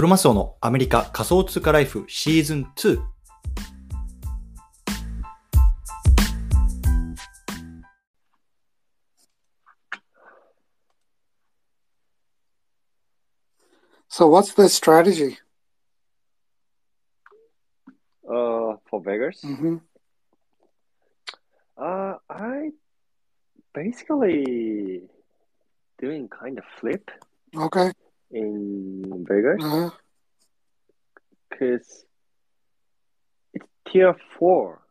クロマスオのアメリカ仮想通貨ライフシーズン2。So what's the strategy? Uh, for Vegas, hmm uh, I basically doing kind of flip Okay. in Vegas Uh-huh. because it's tier four,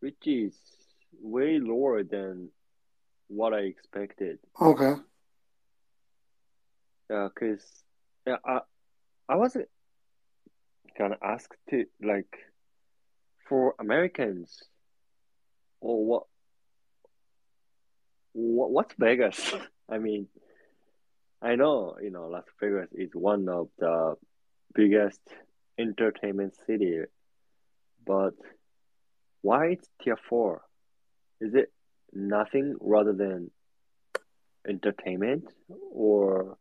which is way lower than what I expected. Okay. Yeah, because yeah, I I wasn't gonna ask to like for Americans or what what what's Vegas? I mean, I know you know Las Vegas is one of the biggest entertainment city, but why it's tier four? Is it nothing rather than entertainment or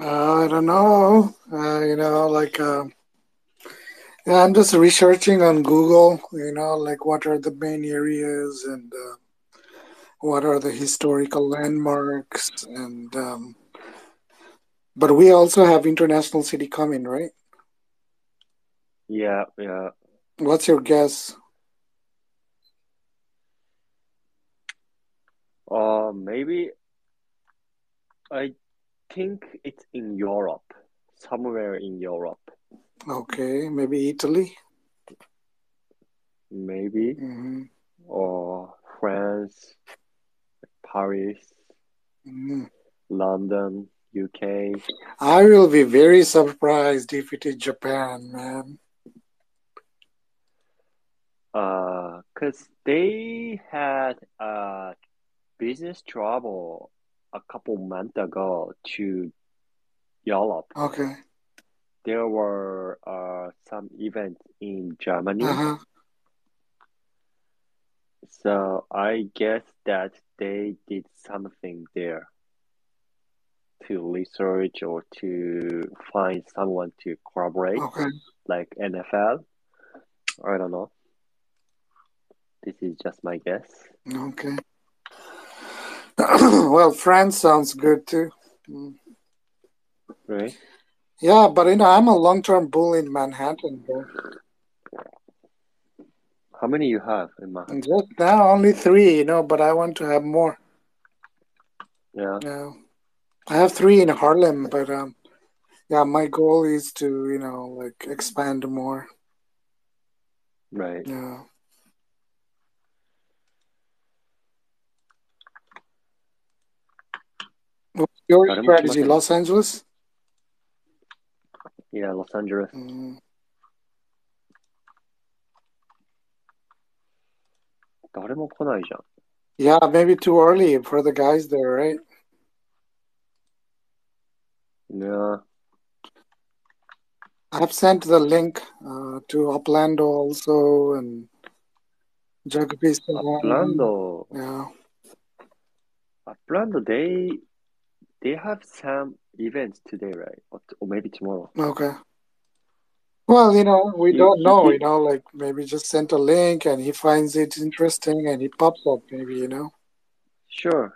Uh, I don't know. Uh, you know, like, uh, yeah, I'm just researching on Google, you know, like what are the main areas and uh, what are the historical landmarks and um, but we also have International City coming, right? yeah yeah What's your guess? Uh, maybe I think it's in Europe, somewhere in Europe, Okay, maybe Italy. maybe, hmm or France, Paris, hmm London, UK. I will be very surprised if it is Japan, man. Uh, cause they had a business travel a couple months ago to Europe. Okay. There were uh some events in Germany. Uh-huh. So I guess that they did something there to research or to find someone to collaborate, Okay. like NFL. I don't know. This is just my guess. Okay. well, France sounds good too. Mm. Right? Yeah, but you know, I'm a long-term bull in Manhattan, bro. How many you have in? And just now, only three, you know, but I want to have more. Yeah. Yeah. I have three in Harlem, but um, yeah, my goal is to, you know, like expand more. Right. Yeah. What's your strategy? Los Angeles? Yeah, Los Angeles. Mm. 誰も来ないじゃん。 Yeah, maybe too early for the guys there, right? Yeah. I've sent the link uh, to Uplando also and Jagdish. Upland, Yeah. Upland, they they have some events today, right? Or, or maybe tomorrow. Okay. Well, you know, we don't know, you- know, like maybe just sent a link and he finds it interesting and he pops up, maybe, you know. Sure.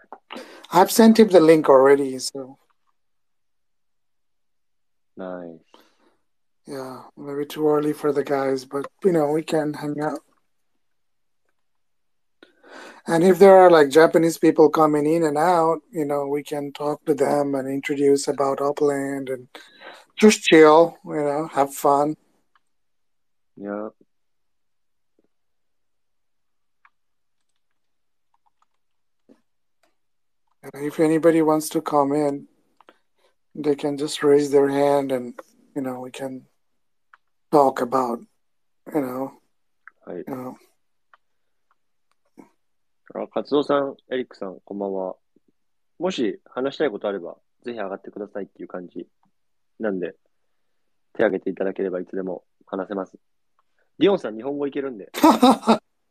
I've sent him the link already, so Nice. yeah, maybe too early for the guys, but you know, we can hang out. And if there are like Japanese people coming in and out, you know, we can talk to them and introduce about Upland and just chill, you know, have fun. Yeah. And if anybody wants to come in, they can just raise their hand and, you know, we can talk about, you know, はい。you know. あ、カツオさん、エリックさん、こんばんは。もし話したいことあれば、ぜひ上がってくださいっていう感じ。なんで、手挙げていただければいつでも話せます。リオンさん、日本語いけるんで。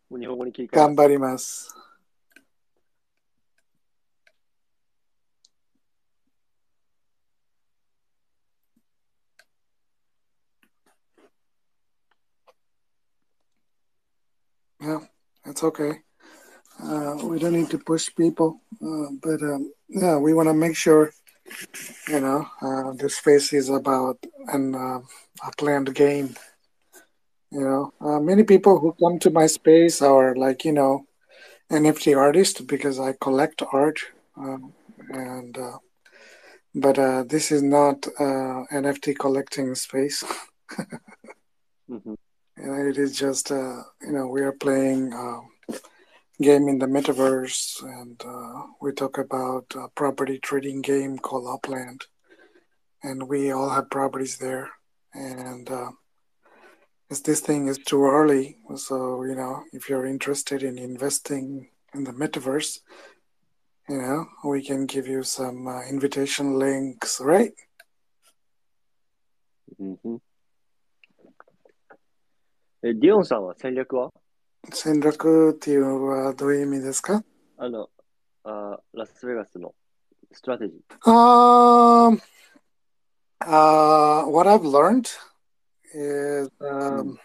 もう日本語に切り替え頑張ります。Yeah, that's okay. Uh, we don't need to push people, uh, but um, yeah, we want to make sure you know uh, this space is about an uh, a planned game. You know, uh, many people who come to my space are like, you know, NFT artists because I collect art, um, and uh, but uh, this is not uh, NFT collecting space. Mhm. Uh, it is just, uh, you know, we are playing uh, game in the metaverse, and uh, we talk about a property trading game called Upland, and we all have properties there. And uh, as this thing is too early, so you know, if you're interested in investing in the metaverse, you know, we can give you some uh, invitation links, right? うんうんえ、ディオンさんは戦略は戦略っていうのはどういう意味ですかあの、あラスベガスのストラテジー。 Um, uh, what I've learned is um,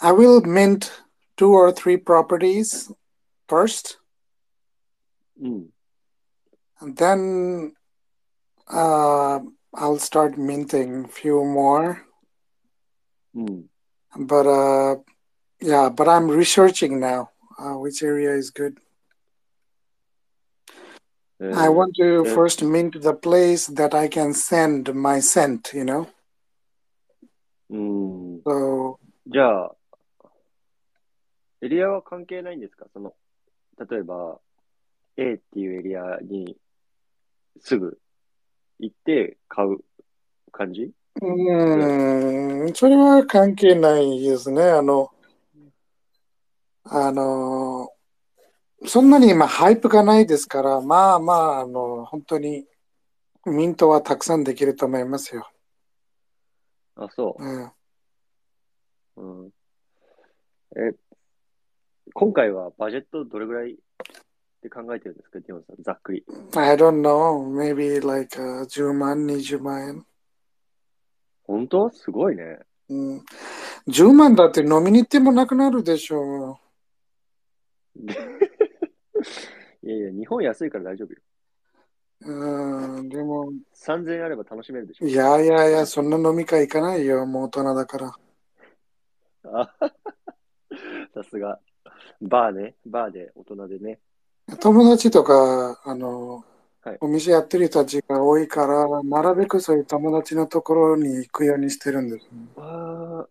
I will mint two or three properties first. Mm. And then uh, I'll start minting a few more. Mm. But uh, yeah, but I'm researching now uh, which area is good. I want to first mint the place that I can send my scent, you know. うん。So じゃあ、エリアは関係ないんですか？その、例えば、A っていうエリアにすぐ行って買う感じ？うーん、それは関係ないですね。あの、あの、そんなに今 hype がないですから、まあまあ、あの、本当にミントはたくさんできると思いますよ。あ、そうん、う。うん。え、今回は budget どれぐらいって考えてるんですか？ディオンさん、ざっくり。I don't know, maybe like、uh, 10万、20万円。本当？すごいね。うん、10万だって飲みに行ってもなくなるでしょ いやいや、日本安いから大丈夫よ。う。うん、でも、3000円あれば楽しめるでしょ。いやいやいや、そんな飲み会行かないよ、もう大人だから。あ さすが。バーね。バーで大人でね。友達とか、あの、はいお店やってる人たちが多いから、なるべくそういう友達のところに行くようにしてるんです。ああ、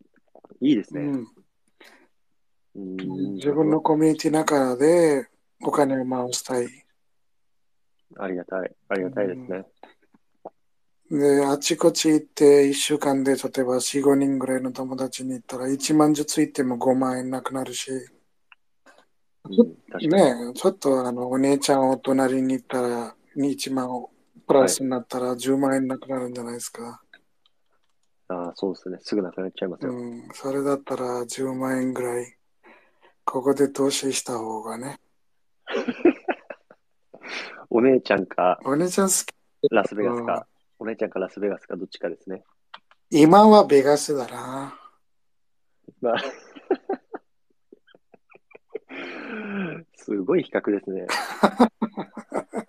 いいですね。うん、うん自分のコミュニティの中でお金を回したい。ありがたい。ありがたいですね。で、あちこち行って1週間で例えば4、5人ぐらいの友達に行ったら1万ずつ行っても5万円なくなるし。ねえ、ちょっとあのお姉ちゃんを隣に行ったら1万プラスになったら10万円なくなるんじゃないですか。ああ、そうですね。すぐなくなっちゃいますよ。うん、それだったら10万円ぐらい、ここで投資した方がね。お姉ちゃんかお姉ちゃん好き。ラスベガスか、お姉ちゃんかラスベガスかどっちかですね。今はベガスだな。まあすごい比較ですね。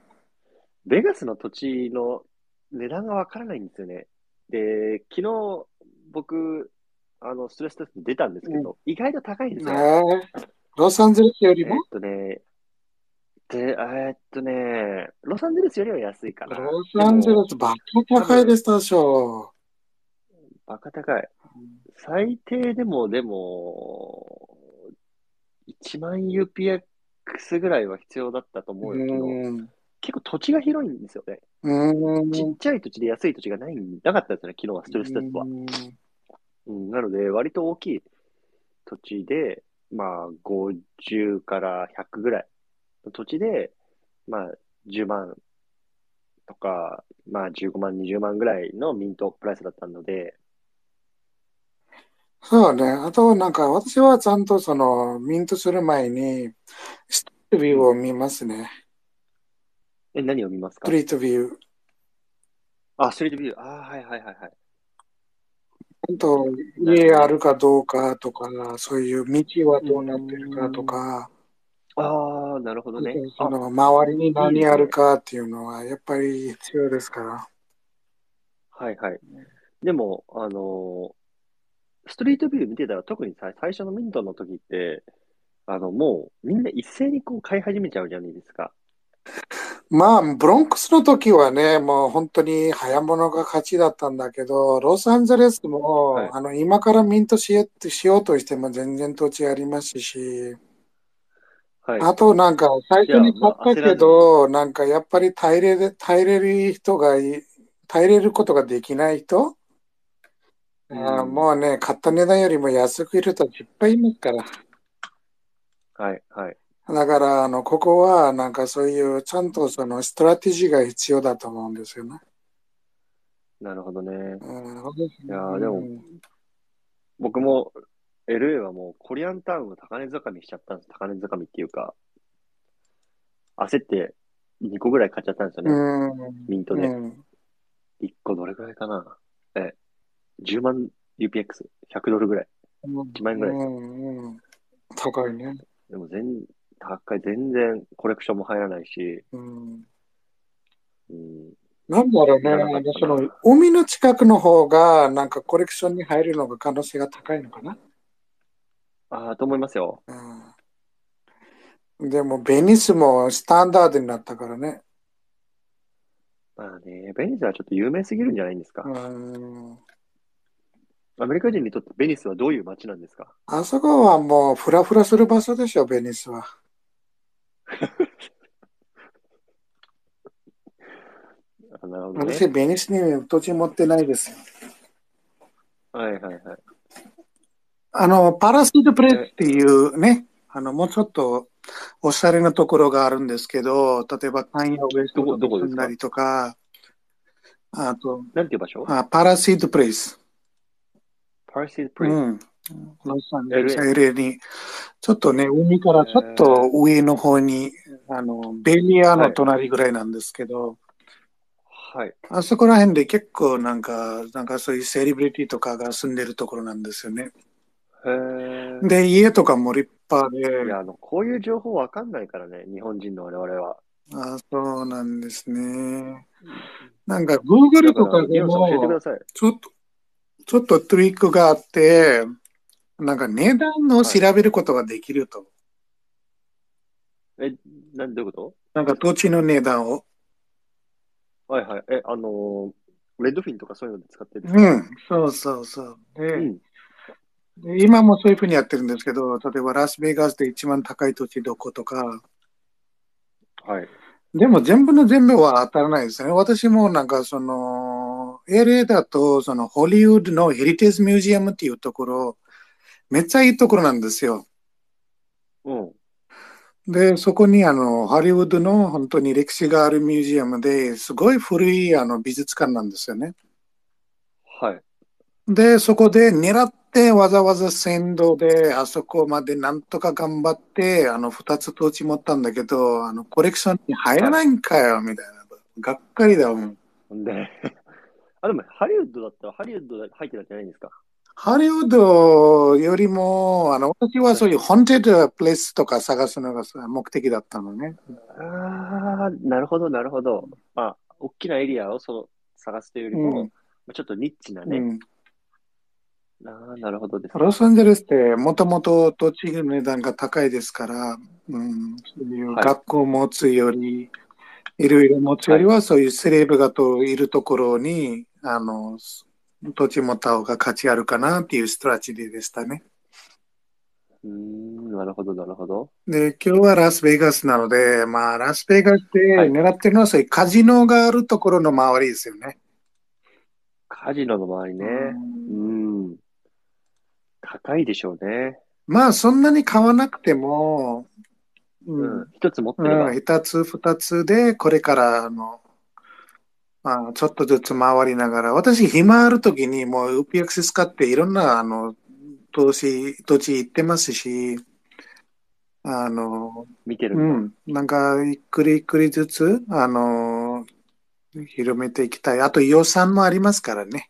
ベガスの土地の値段がわからないんですよね。で、昨日僕、あの、ストレステスト出たんですけど、意外と高いんですよ。えーロサンゼルスよりえっもとね、で、えっとね、ロサンゼルスよりは安いかな。ロサンゼルスバカ高いですでしょ。バカ高い。最低でも、でも、1万 UPX ぐらいは必要だったと思うよ、昨日。うん。結構土地が広いんですよね。うん。ちっちゃい土地で安い土地がない、なかったですね、昨日はストレステストは。うん、なので、割と大きい土地で、まあ、50から100ぐらいの土地で、まあ、10万とか、まあ、15万、20万ぐらいのミントプライスだったので、そうね。あと、なんか、私はちゃんとその、ミントする前に、ストリートビューを見ますね。え、何を見ますか？ストリートビュー。あ、ストリートビュー。あーはいはいはいはい。ゃんと家あるかどうかとか、そういう道はどうなってるかとか、ああ、なるほどね。その周りに何あるかっていうのはやっぱり必要ですから。はいはい。でも、あのーストリートビュー見てたら特にさ、最初のミントの時って、あの、もうみんな一斉にこう買い始めちゃうじゃないですか。まあ、ブロンクスの時はね、もう本当に早物が勝ちだったんだけど、ロサンゼルスも、はいあの今からミントしようしようとしても全然土地ありますし、はい。あとなんか最初に買ったけど、なんかやっぱり耐えれる、耐えれる人がい、耐えれることができない人、うんもうね、買った値段よりも安くいる人いっぱいいますから。はい、はい。だから、あの、ここはなんかそういうちゃんとそのストラテジーが必要だと思うんですよね。なるほどね。うん、いいやーでも僕も LA はもうコリアンタウンを高値掴みしちゃったんです。高値掴みっていうか、焦って2個ぐらい買っちゃったんですよね。うん。ミントで。うん。1個どれぐらいかなえ、10万 UPX、100ドルぐらい。1万円ぐらいです高いね。でも全、高い、全然コレクションも入らないし、うん。うん、なんだろうね、その海の近くの方がなんかコレクションに入るのが可能性が高いのかな。ああ、と思いますよ。うん、でも、ベニスもスタンダードになったからね。まあね、ベニスはちょっと有名すぎるんじゃないんですか？うん、アメリカ人にとってベニスはどういう街なんですか？あそこはもうフラフラする場所でしょ、ベニスは。あなるほどね。私、ベニスに土地持ってないですよ。はいはいはい。あの、パラシートプレイスっていうね、あの、もうちょっとおしゃれなところがあるんですけど、例えばカンヤウエストどこどこですか？住んだりとか、あと、なんていう？場所あパラシートプレイス。パーシープレイス？うん。ロサンゼルス LA に、ちょっとね、海からちょっと上の方に、あの、ベリアの隣ぐらいなんですけど、はい。あそこら辺で結構なんか、なんかそういうセレブリティとかが住んでるところなんですよね。で、家とかも立派でい、や、あの、こういう情報わかんないからね、日本人の我々は。あそうなんですね。なんか Google とかでも。ちょっと、ちょっとトリックがあって、なんか値段を調べることができると。え、なんどういうこなんか土地の値段を。とはいはい。え、あのーレッドフィンとかそういうので使ってるうん、そうそうそう。で、うん。で今もそういうふうにやってるんですけど、例えばラスベガスで一番高い土地どことか、はい。でも全部の全部は当たらないですね。私もなんかその、LA だと、そのホリウッドのヘリテージミュージアムっていうところ、めっちゃいいところなんですよ。うん。で、そこにあの、ハリウッドの本当に歴史があるミュージアムですごい古いあの美術館なんですよね。はい。で、そこで狙ってわざわざ先導であそこまでなんとか頑張って、あの、二つ土地持ったんだけど、あの、コレクションに入らないんかよ、みたいな。がっかりだもん。んで、あ、でも、ハリウッドだったら、ハリウッド入ってたんじゃないんですか？ハリウッドよりも、あの、私はそういうホンテッドプレイスとか探すのがさ目的だったのね。ああ、なるほど、なるほど。まあ、大きなエリアをその探すというよりも、うんまあちょっとニッチなね。うん。ああ、なるほどです、ね。ロサンゼルスってもともと土地の値段が高いですから、うん、そういうはい学校を持つより、いろいろ持つよりは、そういうセレブがといるところに、あの、土地持った方が価値あるかなっていうストラテジーでしたね。うーん、なるほど、なるほど。で、今日はラスベガスなので、まあ、ラスベガスではい狙ってるのはそういうカジノがあるところの周りですよね。カジノの周りね。うんうん。高いでしょうね。まあ、そんなに買わなくても、ううんん。一つ持ってれば。うん、一つ二つで、これから、あの、まあ、ちょっとずつ回りながら、私、暇あるときにもう UPX 使っていろんな、あの、投資、土地行ってますし、あの、見てるだ。うんん、なんか、ゆっくりゆっくりずつ、あの、広めていきたい。あと予算もありますからね。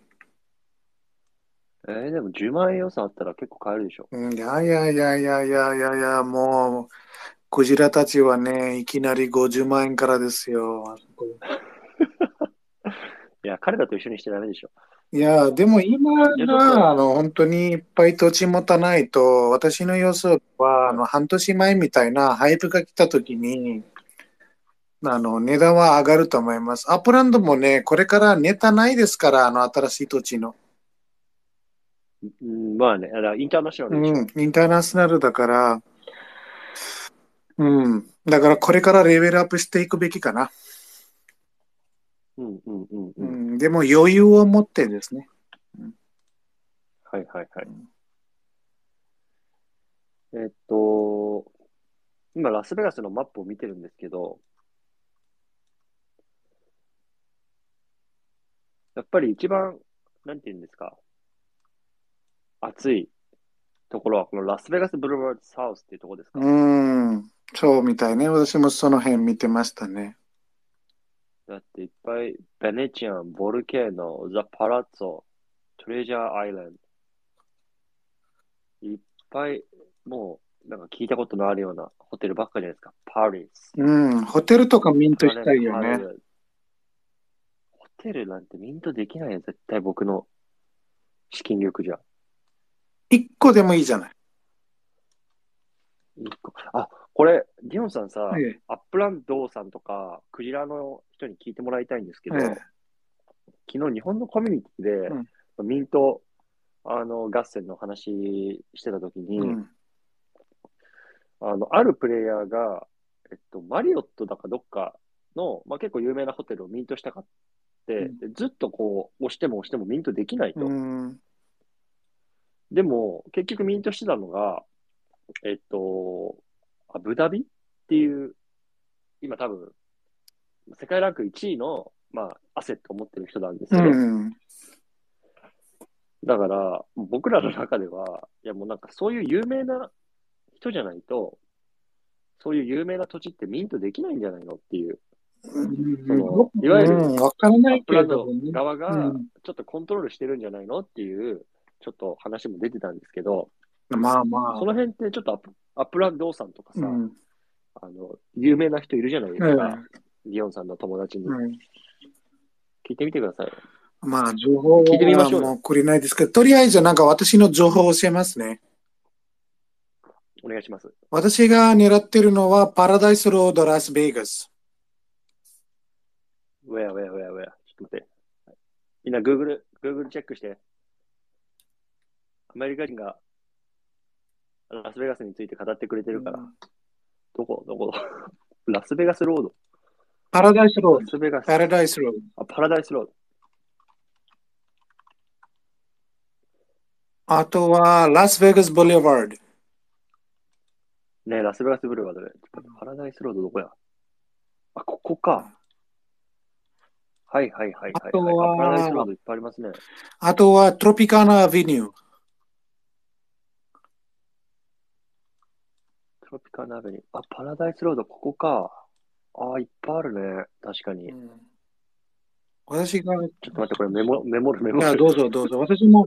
えー、でも10万円予算あったら結構買えるでしょ。うんいやいやいやいやいやいやいや、もう、クジラたちはね、いきなり50万円からですよ。いや、彼らと一緒にしてダメでしょ。いや、でも今いやちょっとが、あの、本当にいっぱい土地持たないと、私の予想は、あの、半年前みたいな hype が来た時に、あの、値段は上がると思います。アップランドもね、これからネタないですから、あの、新しい土地の。うん、まあね、だからインターナショナうルでしょ。ん、インターナショナルだから、うん、だからこれからレベルアップしていくべきかな。うんうんうんううん。ん、でも余裕を持ってですね。はいはいはい。えっと、今ラスベガスのマップを見てるんですけど、やっぱり一番、なんて言うんですか、暑いところはこのラスベガスブルーワードサウスっていうところですか？うん、そうみたいね。私もその辺見てましたね。だっていっぱい、ベネチアン、ボルケーノ、ザ・パラッツォ、トレジャー・アイランド。いっぱい、もう、なんか聞いたことのあるようなホテルばっかじゃないですか？パリス。うん、ホテルとかミントしたいよね。ホテルなんてミントできないよ、絶対僕の資金力じゃ。一個でもいいじゃない。一個。あ、これ、ディオンさんさ、ええ。アップランドさんとか、クジラの人に聞いてもらいたいんですけど、ええ。昨日日本のコミュニティで、ミントあの合戦の話してたときに、うん、あの、あるプレイヤーが、えっと、マリオットだかどっかの、まあ、結構有名なホテルをミントしたかって、うん。でずっとこう、押しても押してもミントできないと。うん、でも、結局ミントしてたのが、えっと、アブダビ？っていう、今多分、世界ランク1位の、まあ、アセットを持ってる人なんですうよ。ん、だから、僕らの中では、いやもうなんかそういう有名な人じゃないと、そういう有名な土地ってミントできないんじゃないのっていう、そのいわゆるうん、わからアないけれど。側がうん。ちょっとコントロールしてるんじゃないのっていう、ちょっと話も出てたんですけど、まあまあ。その辺ってちょっとアップアップランドさんとかさ、うんあの、有名な人いるじゃないですか。うんディオンさんの友達に。うん聞いてみてください。まあ、情報聞いてみましょうもうくれないですけど、とりあえずなんか私の情報を教えますね。お願いします。私が狙ってるのはパラダイスロードラスベガス。ウェアウェアウェアウェア。ちょっと待って。みんな Google、Google チェックして。アメリカ人がラスベガスについて語ってくれてるから。どこ？どこ？ラスベガスロード。パラダイスロード。ラスベガス。パラダイスロード。あ、パラダイスロード。あとはラスベガスブリュワード。ねえラスベガスブルーワードで。パラダイスロードどこや？あ、ここか。はいはいはいはい、あとははい。あパラダイスロードいっぱいありますね。あとはトロピカナアビニュー。トロピカルアベニュー。あ、パラダイスロード、ここか。ああ、いっぱいあるね。確かに。ちょ私が、いっと待って、これメモ、メモる、メモや、る。どうぞどうぞ。私も、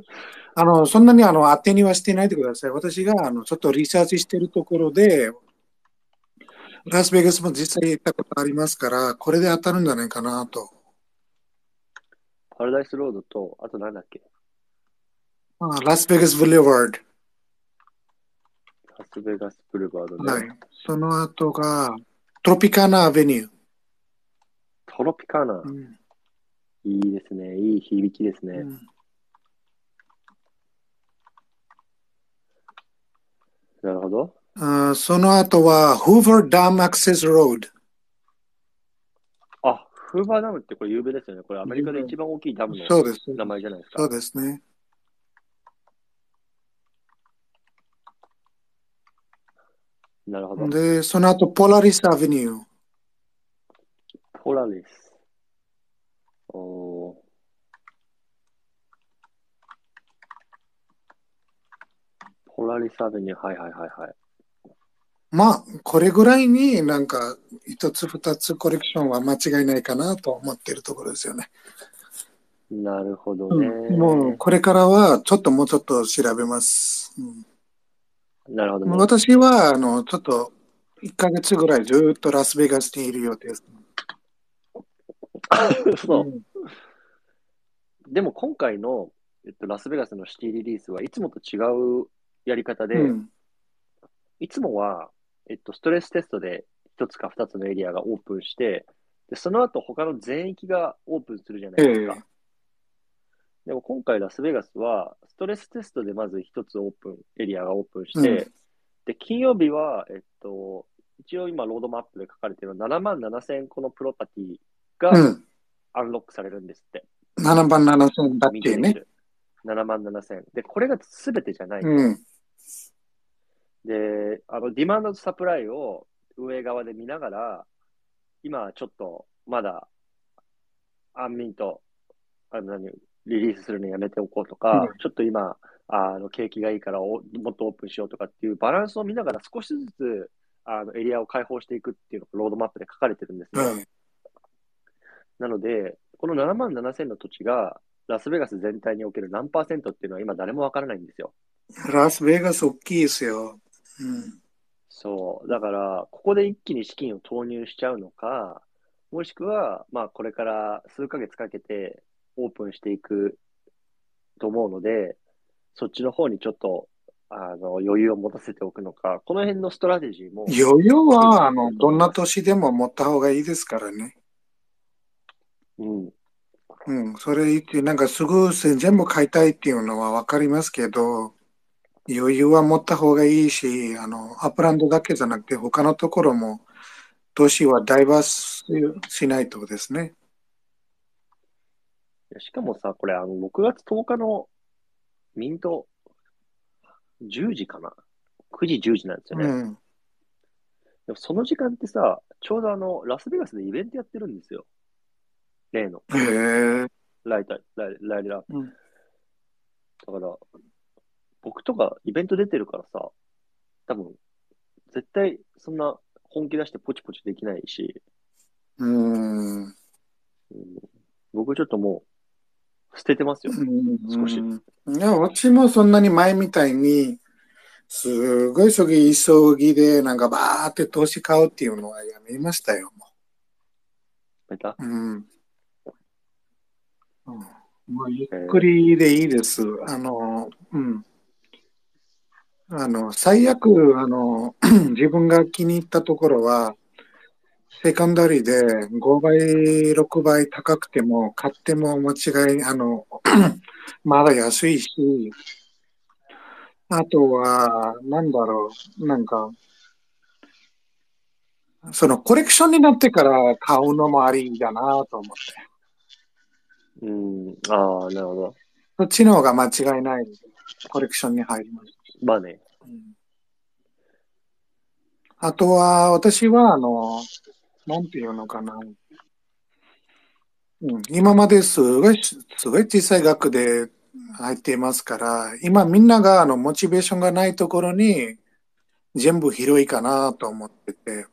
あの、そんなにあの、当てにはしてないでください。私が、あの、ちょっとリサーチしてるところで、ラスベガスも実際行ったことありますから、これで当たるんじゃないかなと。パラダイスロードと、あとなんだっけあラスベガスブリュワード。ラスベガスブルバードね。はい。その後が、トロピカナアベニュー。トロピカナ。うんいいですね。いい響きですね。うんなるほど。あその後は、フーバーダムアクセスロード。あ、フーバーダムってこれ有名ですよね。これアメリカで一番大きいダムの。名前じゃないですか。そうですね。なるほど。で、その後、ポラリスアベニュー。ポラリス。おーポラリスアベニュー。はいはいはいはい。まあ、これぐらいになんか、一つ二つコレクションは間違いないかなと思っているところですよね。なるほどうね。ん、もう、これからは、ちょっともうちょっと調べます。うん、なるほどね。私は、あの、ちょっと、1ヶ月ぐらいずっとラスベガスにいるようです。そうう。んでも今回の、えっと、ラスベガスのシティリリースはいつもと違うやり方で、うんいつもは、えっと、ストレステストで一つか二つのエリアがオープンして、でその後他の全域がオープンするじゃないですか。ええでも今回ラスベガスは、ストレステストでまず一つオープン、エリアがオープンして、うんで、金曜日は、えっと、一応今ロードマップで書かれている7万7千個のプロパティがうん。アンロックされるんですって。7番7戦だってみる。7万7千。で、これが全てじゃない。うん。で、あの、ディマンドとサプライを運営側で見ながら、今はちょっとまだ、安眠と、あの何、リリースするのやめておこうとか、うんちょっと今、あの、景気がいいからおもっとオープンしようとかっていうバランスを見ながら少しずつ、あの、エリアを開放していくっていうのがロードマップで書かれてるんですよ。うん。なので、この7万7千の土地が、ラスベガス全体における何パーセントっていうのは今誰もわからないんですよ。ラスベガス大きいですよ。うん。そう。だから、ここで一気に資金を投入しちゃうのか、もしくは、まあ、これから数ヶ月かけてオープンしていくと思うので、そっちの方にちょっと、あの、余裕を持たせておくのか、この辺の strategy も、余裕は、あの、どんな年でも持った方がいいですからね。うん、うん。それ言って、なんかすぐ全部買いたいっていうのはわかりますけど、余裕は持った方がいいし、あの、アップランドだけじゃなくて、他のところも、都市はダイバースしないとですね。しかもさ、これ、あの、6月10日のミント、10時かな ?9 時、10時なんですよね。うん。でもその時間ってさ、ちょうどあの、ラスベガスでイベントやってるんですよ。例の。へえ。ライター、ライライラ。うんだから、僕とかイベント出てるからさ、多分、絶対そんな本気出してポチポチできないし、うん。うん僕ちょっともう、捨ててますよ。少しいや、私もそんなに前みたいに、すごい急ぎ、急ぎで、なんかバーって投資買うっていうのはやめましたよ、もまた？う。うん。うんもうゆっくりでいいです。あの、うん。あの、最悪、あの、自分が気に入ったところは、セカンダリーで5倍、6倍高くても、買っても間違い、あの、まだ安いし、あとは、なんだろう、なんか、そのコレクションになってから買うのもありだなと思って。うん、ああ、なるほど。そっちの方が間違いないコレクションに入ります。まあね。あとは、私は、あの、なんていうのかな。うん、今まですごい、すごい小さい額で入っていますから、今みんながあのモチベーションがないところに全部広いかなと思ってて、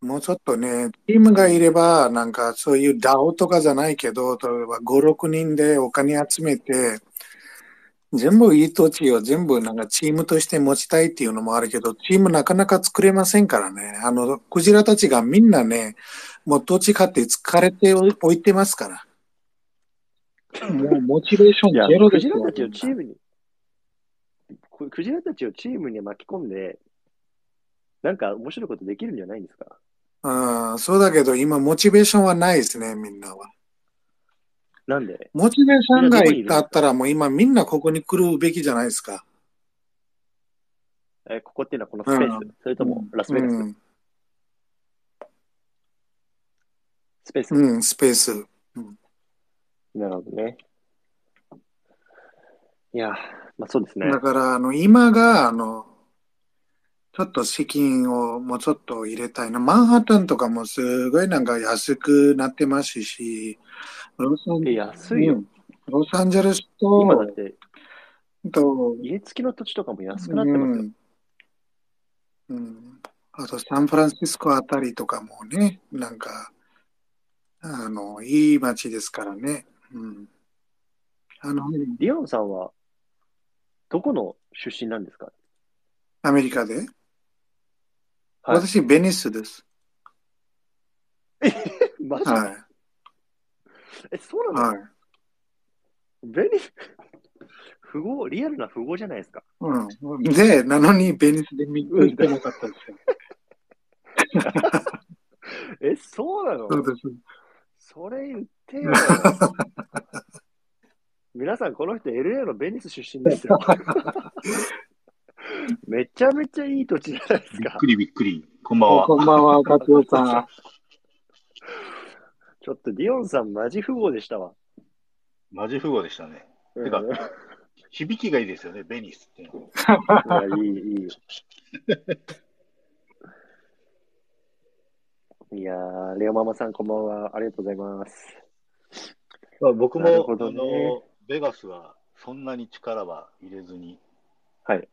もうちょっとね、チームがいれば、なんかそういう DAO とかじゃないけど、例えば5、6人でお金集めて、全部いい土地を全部なんかチームとして持ちたいっていうのもあるけど、チームなかなか作れませんからね。あの、クジラたちがみんなね、もう土地買って疲れておいてますから。もうモチベーションゼロ、ですよ。クジラたちをチームに、こクジラたちをチームに巻き込んで、なんか面白いことできるんじゃないんですか？うん、そうだけど今モチベーションはないですね、みんなは。なんで？モチベーションあったらもう今みんなここに来るべきじゃないですか。えここっていうのはこのスペース、うんそれともラスベガス、うん、スペース、うん、スペース。なるほどね。いや、まあそうですね。だから、あの、今が、あの、ちょっと資金をもうちょっと入れたいな。マンハッタンとかもすごいなんか安くなってますし、ロサンえ安いようんロサンゼルスと、今だってと、家付きの土地とかも安くなってますよ。うん。うん。あと、サンフランシスコあたりとかもね、なんか、あの、いい街ですからね。うん。あの、リオンさんは、どこの出身なんですか？アメリカで、はい私、ベニスです。マジ、はえ、そうい。なの、はい。ベニス、富豪、リアルな富豪じゃないですか？うん。で、なのにベニスで見見てなかったですよ。え、そうなの？そうです。それ言ってよ。皆さん、この人 LA のベニス出身ですよ。めちゃめちゃいい土地じゃないですかびっく。りびっくり。こんばんは。こんばんは、カツオさん。ちょっとディオンさん、マジ富豪でしたわ。マジ富豪でしたね。うんてか響きがいいですよね、ベニスっていうの。いや、いい、いい。いやー、レオママさん、こんばんは。ありがとうございます。まあ、僕も、なるほどねあの、ベガスはそんなに力は入れずに、はい。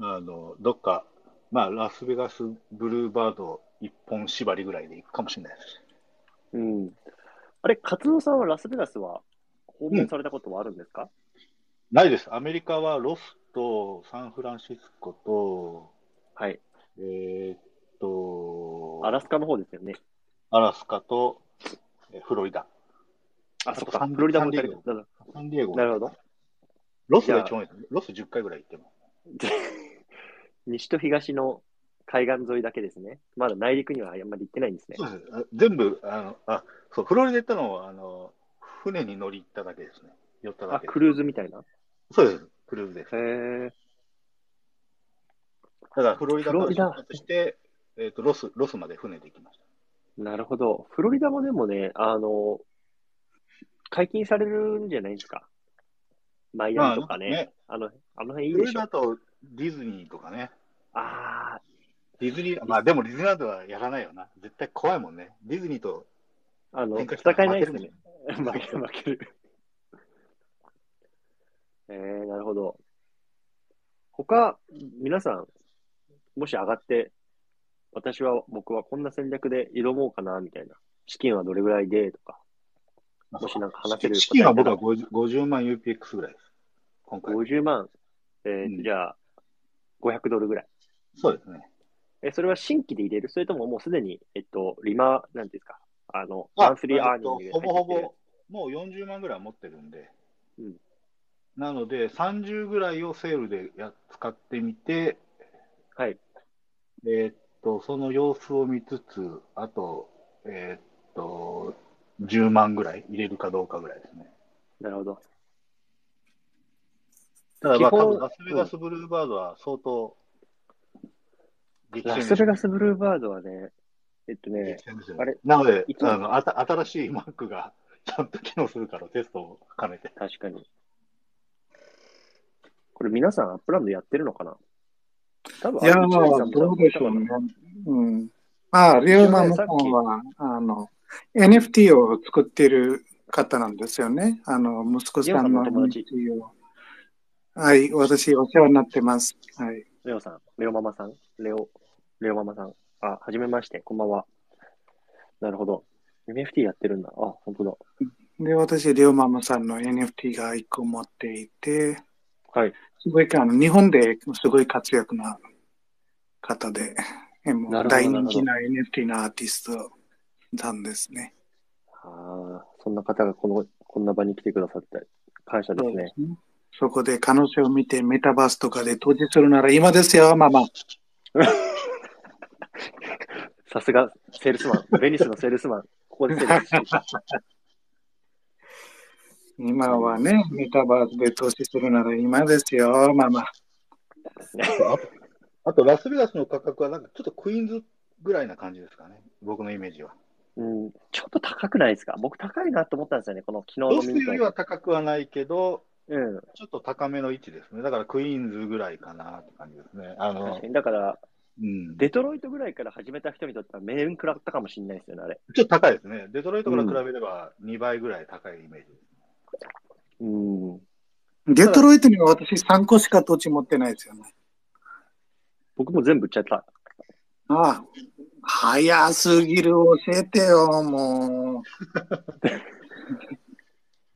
あの、どっか、まあ、ラスベガスブルーバード一本縛りぐらいで行くかもしれないです。うん。あれ、カツオさんはラスベガスは訪問されたことはあるんですか、ないです。アメリカはロスとサンフランシスコと、はい。えーっと、アラスカの方ですよね。アラスカとえーフロリダ。あ、そっか。フロリダも行かれサンてなるサンディエゴ。なるほど。ロスが一番多いですね。ロス10回ぐらい行っても。西と東の海岸沿いだけですね。まだ内陸にはあんまり行ってないんですね。そうです。あ全部、あの、あ、そう、フロリダ行ったのは、あの、船に乗り行っただけですね。寄っただあ、けです。クルーズみたいな？そうです。クルーズです。へえ。だから、フロリダから出発して、えっ、と、ロス、ロスまで船で行きました。なるほど。フロリダもでもね、あの、解禁されるんじゃないですか？マイアミとかね。まあねあの、あの辺いいフロでしょ。リダとディズニーとかね。あディズニー、まあでもディズニーランドはやらないよな。絶対怖いもんね。ディズニーと、あ、あの、戦えないですよね負。負ける、負ける。えー、なるほど。他、皆さん、もし上がって、私は、僕はこんな戦略で挑もうかな、みたいな。資金はどれぐらいで、とか。もしなんか話せる資金は僕は 50, 50万 UPX ぐらいです。今回。50万、えーうんじゃあ、500ドルぐらい。そうですね。え、それは新規で入れる？それとももうすでに、えっと、リマ、なんていうんですか、あの、あマンスリーアーニングでえっとほぼほぼ、もう40万ぐらい持ってるんで。うんなので、30ぐらいをセールでや使ってみて、はい。えーっと、その様子を見つつ、あと、えーっと、10万ぐらい入れるかどうかぐらいですね。なるほど。ただ、まあ、多分ラスベガスブルーバードは相当、激ラ戦スベガスブルーバードはね、えっとねあれ？なのでいつ？もあのあた、新しい Mac がちゃんと機能するからテストを兼ねて。確かに。これ皆さんアップランドやってるのかな？多分いや、あまあ、どうでしょうね。うん。まあ、リオマムさんは、あの、NFT を作っている方なんですよね。あの、息子さんの NFT を。はい、私、お世話になってます。はい。レオさん、レオママさん、レオ、レオママさん。あ、はじめまして、こんばんは。なるほど。NFT やってるんだ。あ、本当だ。で、私、リオマムさんの NFT が一個持っていて、はい。すごい、あの、日本ですごい活躍な方で、えもう大人気な NFT のアーティストなんですね。ああ、そんな方がこの、こんな場に来てくださって、感謝ですね。ねそこで可能性を見てメタバースとかで投資するなら今ですよ、ママ。さすが、セールスマン。ベニスのセールスマン。ここでセールス。今はね、メタバースで投資するなら今ですよ、ママ。あと、ラスベガスの価格はなんかちょっとクイーンズぐらいな感じですかね。僕のイメージは。うん、ちょっと高くないですか？僕高いなと思ったんですよね、この昨日ロのミントスよりは高くはないけど、うん。ちょっと高めの位置ですね。だからクイーンズぐらいかなって感じですね。あの。だから、うん。デトロイトぐらいから始めた人にとっては面食らったかもしれないですよね、あれ。ちょっと高いですね。デトロイトから比べれば2倍ぐらい高いイメージです。うん。デトロイトには私3個しか土地持ってないですよね。僕も全部売っちゃった。ああ、早すぎる教えてよ、もう。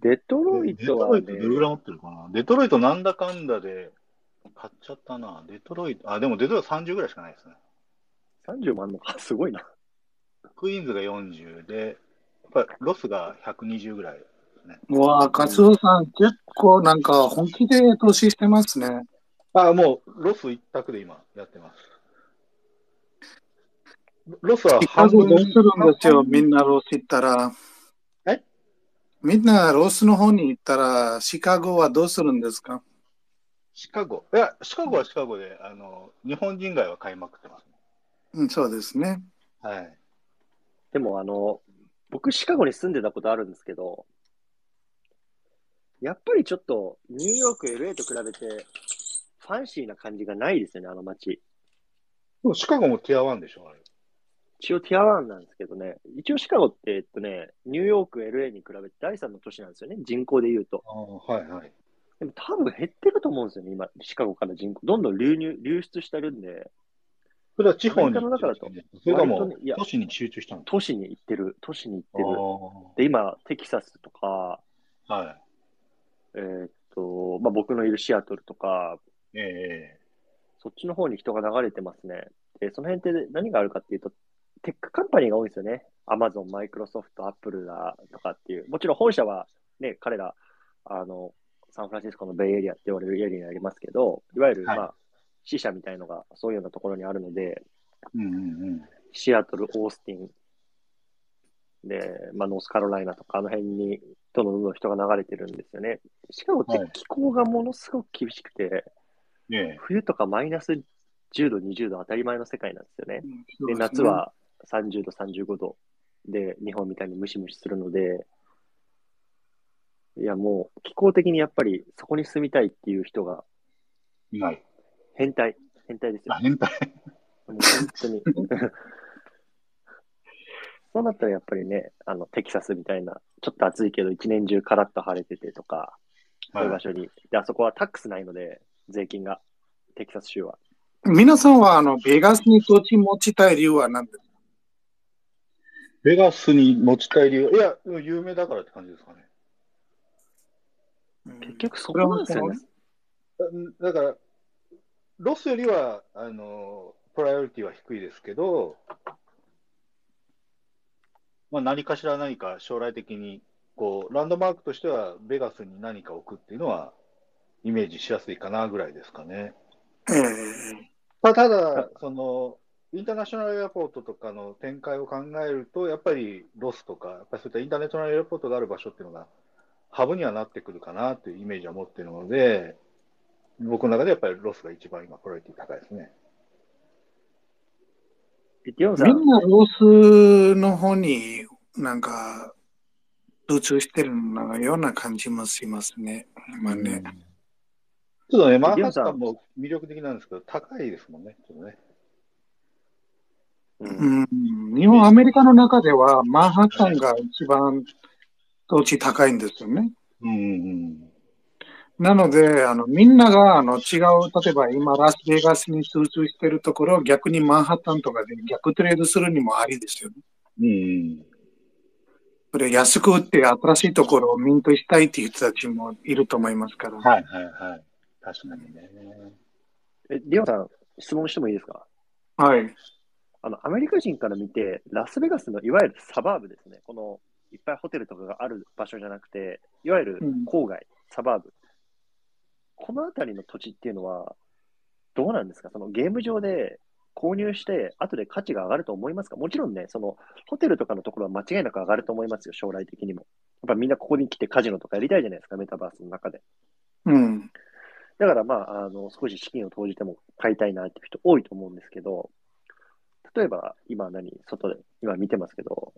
デトロイトはねデトロイト、どれぐらい持ってるかな？デトロイトなんだかんだで買っちゃったな。デトロイト、あ、でもデトロイト30ぐらいしかないですね。30万のか、すごいな。クイーンズが40で、やっぱロスが120ぐらいですね。うわあ、カツオさん、結構なんか本気で投資してますね。あ、もうロス一択で今やってます。ロスはシカ半分ゴどうするんですよ、みんなロス行ったら。え？みんなロスの方に行ったら、シカゴはどうするんですか？シカゴ。いや、シカゴはシカゴで、あの、日本人街は買いまくってますね。うん、そうですね。はい。でもあの、僕シカゴに住んでたことあるんですけど、やっぱりちょっとニューヨーク、LA と比べてファンシーな感じがないですよね、あの街。でもシカゴもティアワンでしょ、あれ。一応ティアワンなんですけどね、一応シカゴって、えっとね、ニューヨーク、LA に比べて第3の都市なんですよね、人口で言うと。あはいはい。でも多分減ってると思うんですよね、今、シカゴから人口。どんどん流入、流出してるんで、それは地方にの中だとそれがもうや都市に集中したんです都市に行ってる、都市に行ってる。あで、今、テキサスとか、あはい。えーっと、まあ、僕のいるシアトルとか、ええそっちの方に人が流れてますね。で、その辺って何があるかっていうと、テックカンパニーが多いんですよね。アマゾン、マイクロソフト、アップルだとかっていう。もちろん本社はね、彼ら、あの、サンフランシスコのベイエリアって言われるエリアにありますけど、いわゆる、はいまあ、支社みたいのがそういうようなところにあるので、うんうんうん。シアトル、オースティン、で、まあ、ノースカロライナとか、あの辺に、どんどんどん人が流れてるんですよね。シカゴってはい気候がものすごく厳しくて、ええ冬とかマイナス10度、20度当たり前の世界なんですよね。うすね夏。は30度、35度で、日本みたいにムシムシするので、いや、もう気候的にやっぱりそこに住みたいっていう人がいない。変態、変態ですよあ、。変態。もう本当に。そうなったらやっぱりね、あの、テキサスみたいな、ちょっと暑いけど一年中カラッと晴れててとか、そういう場所に。で、あそこはタックスないので、税金が、テキサス州は。皆さんは、あの、ベガスに土地持ちたい理由は何ですか？ベガスに持ちたい理由。いや、有名だからって感じですかね。結局そこなんですよね。だだから、ロスよりは、あの、プライオリティは低いですけど、まあ、何かしら何か将来的に、こう、ランドマークとしては、ベガスに何か置くっていうのは、イメージしやすいかなぐらいですかね。ただ、その、インターナショナルエアポートとかの展開を考えると、やっぱりロスとか、やっぱりそういったインターナショナルエアポートがある場所っていうのが、ハブにはなってくるかなというイメージは持っているので、僕の中でやっぱりロスが一番今、プライオリティ高いですね。みんなロスの方になんか、流通してるような感じもしますね。今ね。ちょっとね、マンハッタンも魅力的なんですけど、高いですもんね、ちょっとね。うんうん、日本、アメリカの中では、マンハッタンが一番土地高いんですよね。うんうんなので、あの、みんなが、あの、違う、例えば今、ラスベガスに集中してるところを逆にマンハッタンとかで逆トレードするにもありですよね。うん。れ安く売って新しいところをミントしたいっていう人たちもいると思いますから。うん。はいはいはい。確かにね。え、ディオンさん、質問してもいいですか？はい。あの、アメリカ人から見て、ラスベガスのいわゆるサバーブですね。この、いっぱいホテルとかがある場所じゃなくて、いわゆるうん郊外、サバーブ。この辺りの土地っていうのは、どうなんですか？そのゲーム上で購入して、後で価値が上がると思いますか？もちろんね、その、ホテルとかのところは間違いなく上がると思いますよ、将来的にも。やっぱみんなここに来てカジノとかやりたいじゃないですか、メタバースの中で。うん。だからまあ、あの、少し資金を投じても買いたいなっていう人多いと思うんですけど、例えば今何、外で、今見てますけど、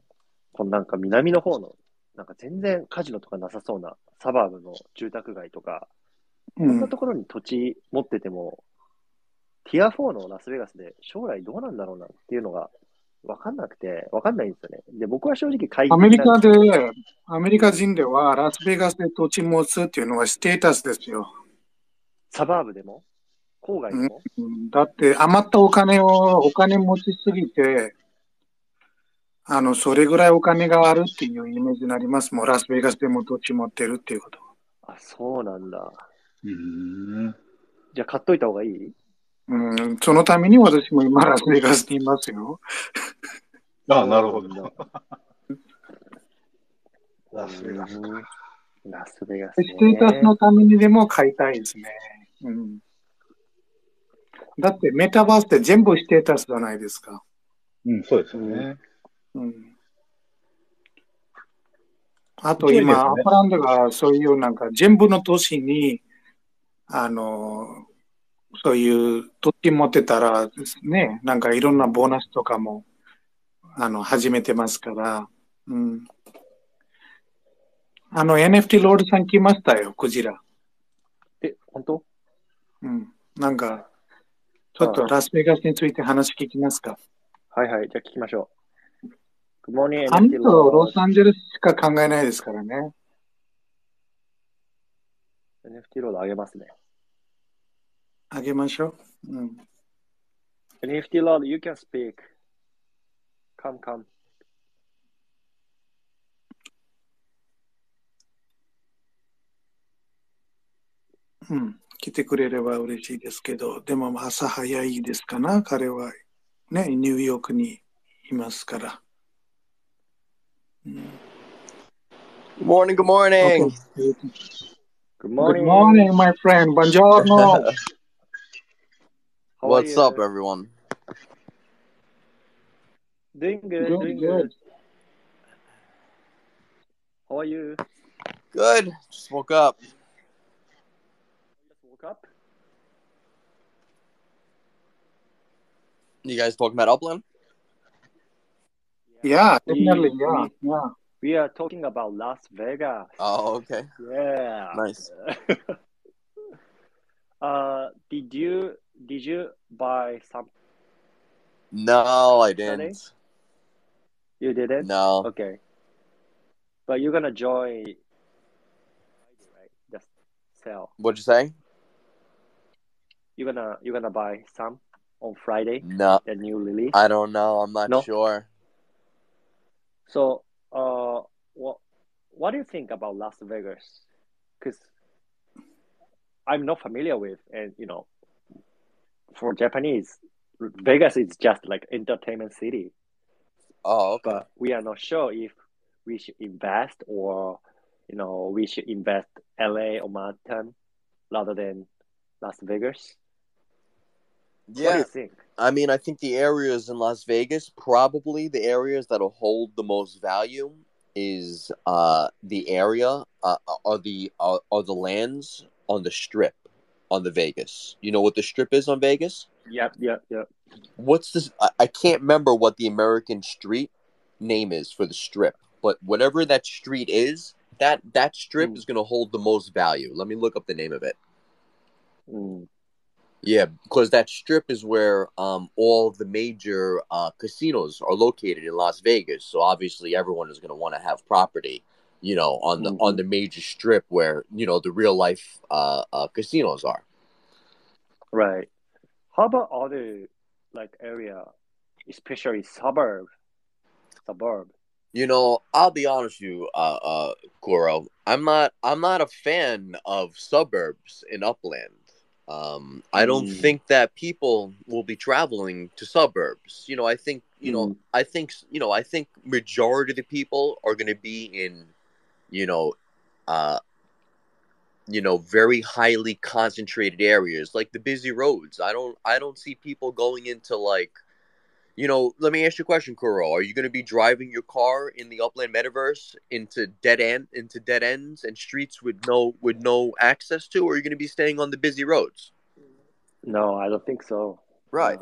このなんか南の方の、なんか全然カジノとかなさそうなサバーブの住宅街とか、うこんなんところに土地持ってても、ティア4のラスベガスで将来どうなんだろうなっていうのが分かんなくて、分かんないんですよね。で、僕は正直会議アメリカで、アメリカ人ではラスベガスで土地持つっていうのはステータスですよ。サバーブでも、郊外でも、うん。だって余ったお金を、お金持ちすぎて、あの、それぐらいお金があるっていうイメージになります。もうラスベガスでも土地持ってるっていうこと。あ、そうなんだ。うん。じゃあ買っといた方がいい？うん、そのために私も今ラスベガスにいますよ。あなるほど。ど。ラスベガスか。ラスベガス、ステータスのためにでも買いたいですね。うん。だってメタバースって全部ステータスじゃないですか。うん、そうですよね。うん。あと今、ねアップランドがそういうなんか全部の都市に、あの、そういう土地持ってたらですね、なんかいろんなボーナスとかも、あの、始めてますから、うん。あの、NFT ロールさん来ましたよ、クジラ。え、本当？うん。なんか、ちょっとラスベガスについて話聞きますか。はいはい、じゃあ聞きましょう。Good morning, あの NFT 人、ロ.サンゼルスしか考えないですからね。NFT ロードあげますね。あげましょう。うん。NFT Lord, you can speak. Come, come. うん。来てくれれば嬉しいですけど、でも朝早いですかな、彼は。ね、ニューヨークにいますから。うん、Good morning, good morning. Good Good morning. morning, my friend. Buongiorno. What's you? up, everyone? Doing good, Good, doing good. good. How are you? Good. Just woke up. Just woke up? You guys talking about Upland? Yeah, We- definitely. Yeah, yeah. We are talking about Las Vegas. Oh, okay. Yeah. Nice. uh, did you did you buy some? No, I didn't. You didn't? No. Okay. But you're gonna join, right? Just sell. What'd you say? You're gonna you're gonna buy some on Friday. No. The new release. I don't know. I'm not No? sure. So, uh, what what do you think about Las Vegas? Because I'm not familiar with, and you know, for Japanese, Vegas is just like entertainment city. Oh, okay. But we are not sure if we should invest or, you know, we should invest LA or Manhattan rather than Las Vegas. What do Yeah. you think? I mean, I think the areas in Las Vegas, probably the areas that'll hold the most value is uh the area uh are the are, are the lands on the strip on the Vegas. You know what the strip is on Vegas? Yep, yep, yep. what's this I, I can't remember what the american street name is for the strip but whatever that street is that that strip Mm. is going to hold the most value let me look up the name of it Mm, yeah because that strip is where um all the major uh casinos are located in las vegas so obviously everyone is going to want to have property you know on the on Mhm. the major strip where you know the real life uh, uh casinos are right. How about other like area, especially suburb, suburb? You know, I'll be honest with you, uh, uh, Kuro. I'm not. I'm not a fan of suburbs in Upland. Um, I don't Mm. think that people will be traveling to suburbs. You know, I think. You know, Mm. I think. You know, I think majority of the people are going to be in, you know, uh, you know, very highly concentrated areas like the busy roads. I don't. I don't see people going into like you know, let me ask you a question, Kuro. Are you going to be driving your car in the Upland Metaverse into dead end into dead ends and streets with no with no access to, or are you going to be staying on the busy roads? No, I don't think so. Right.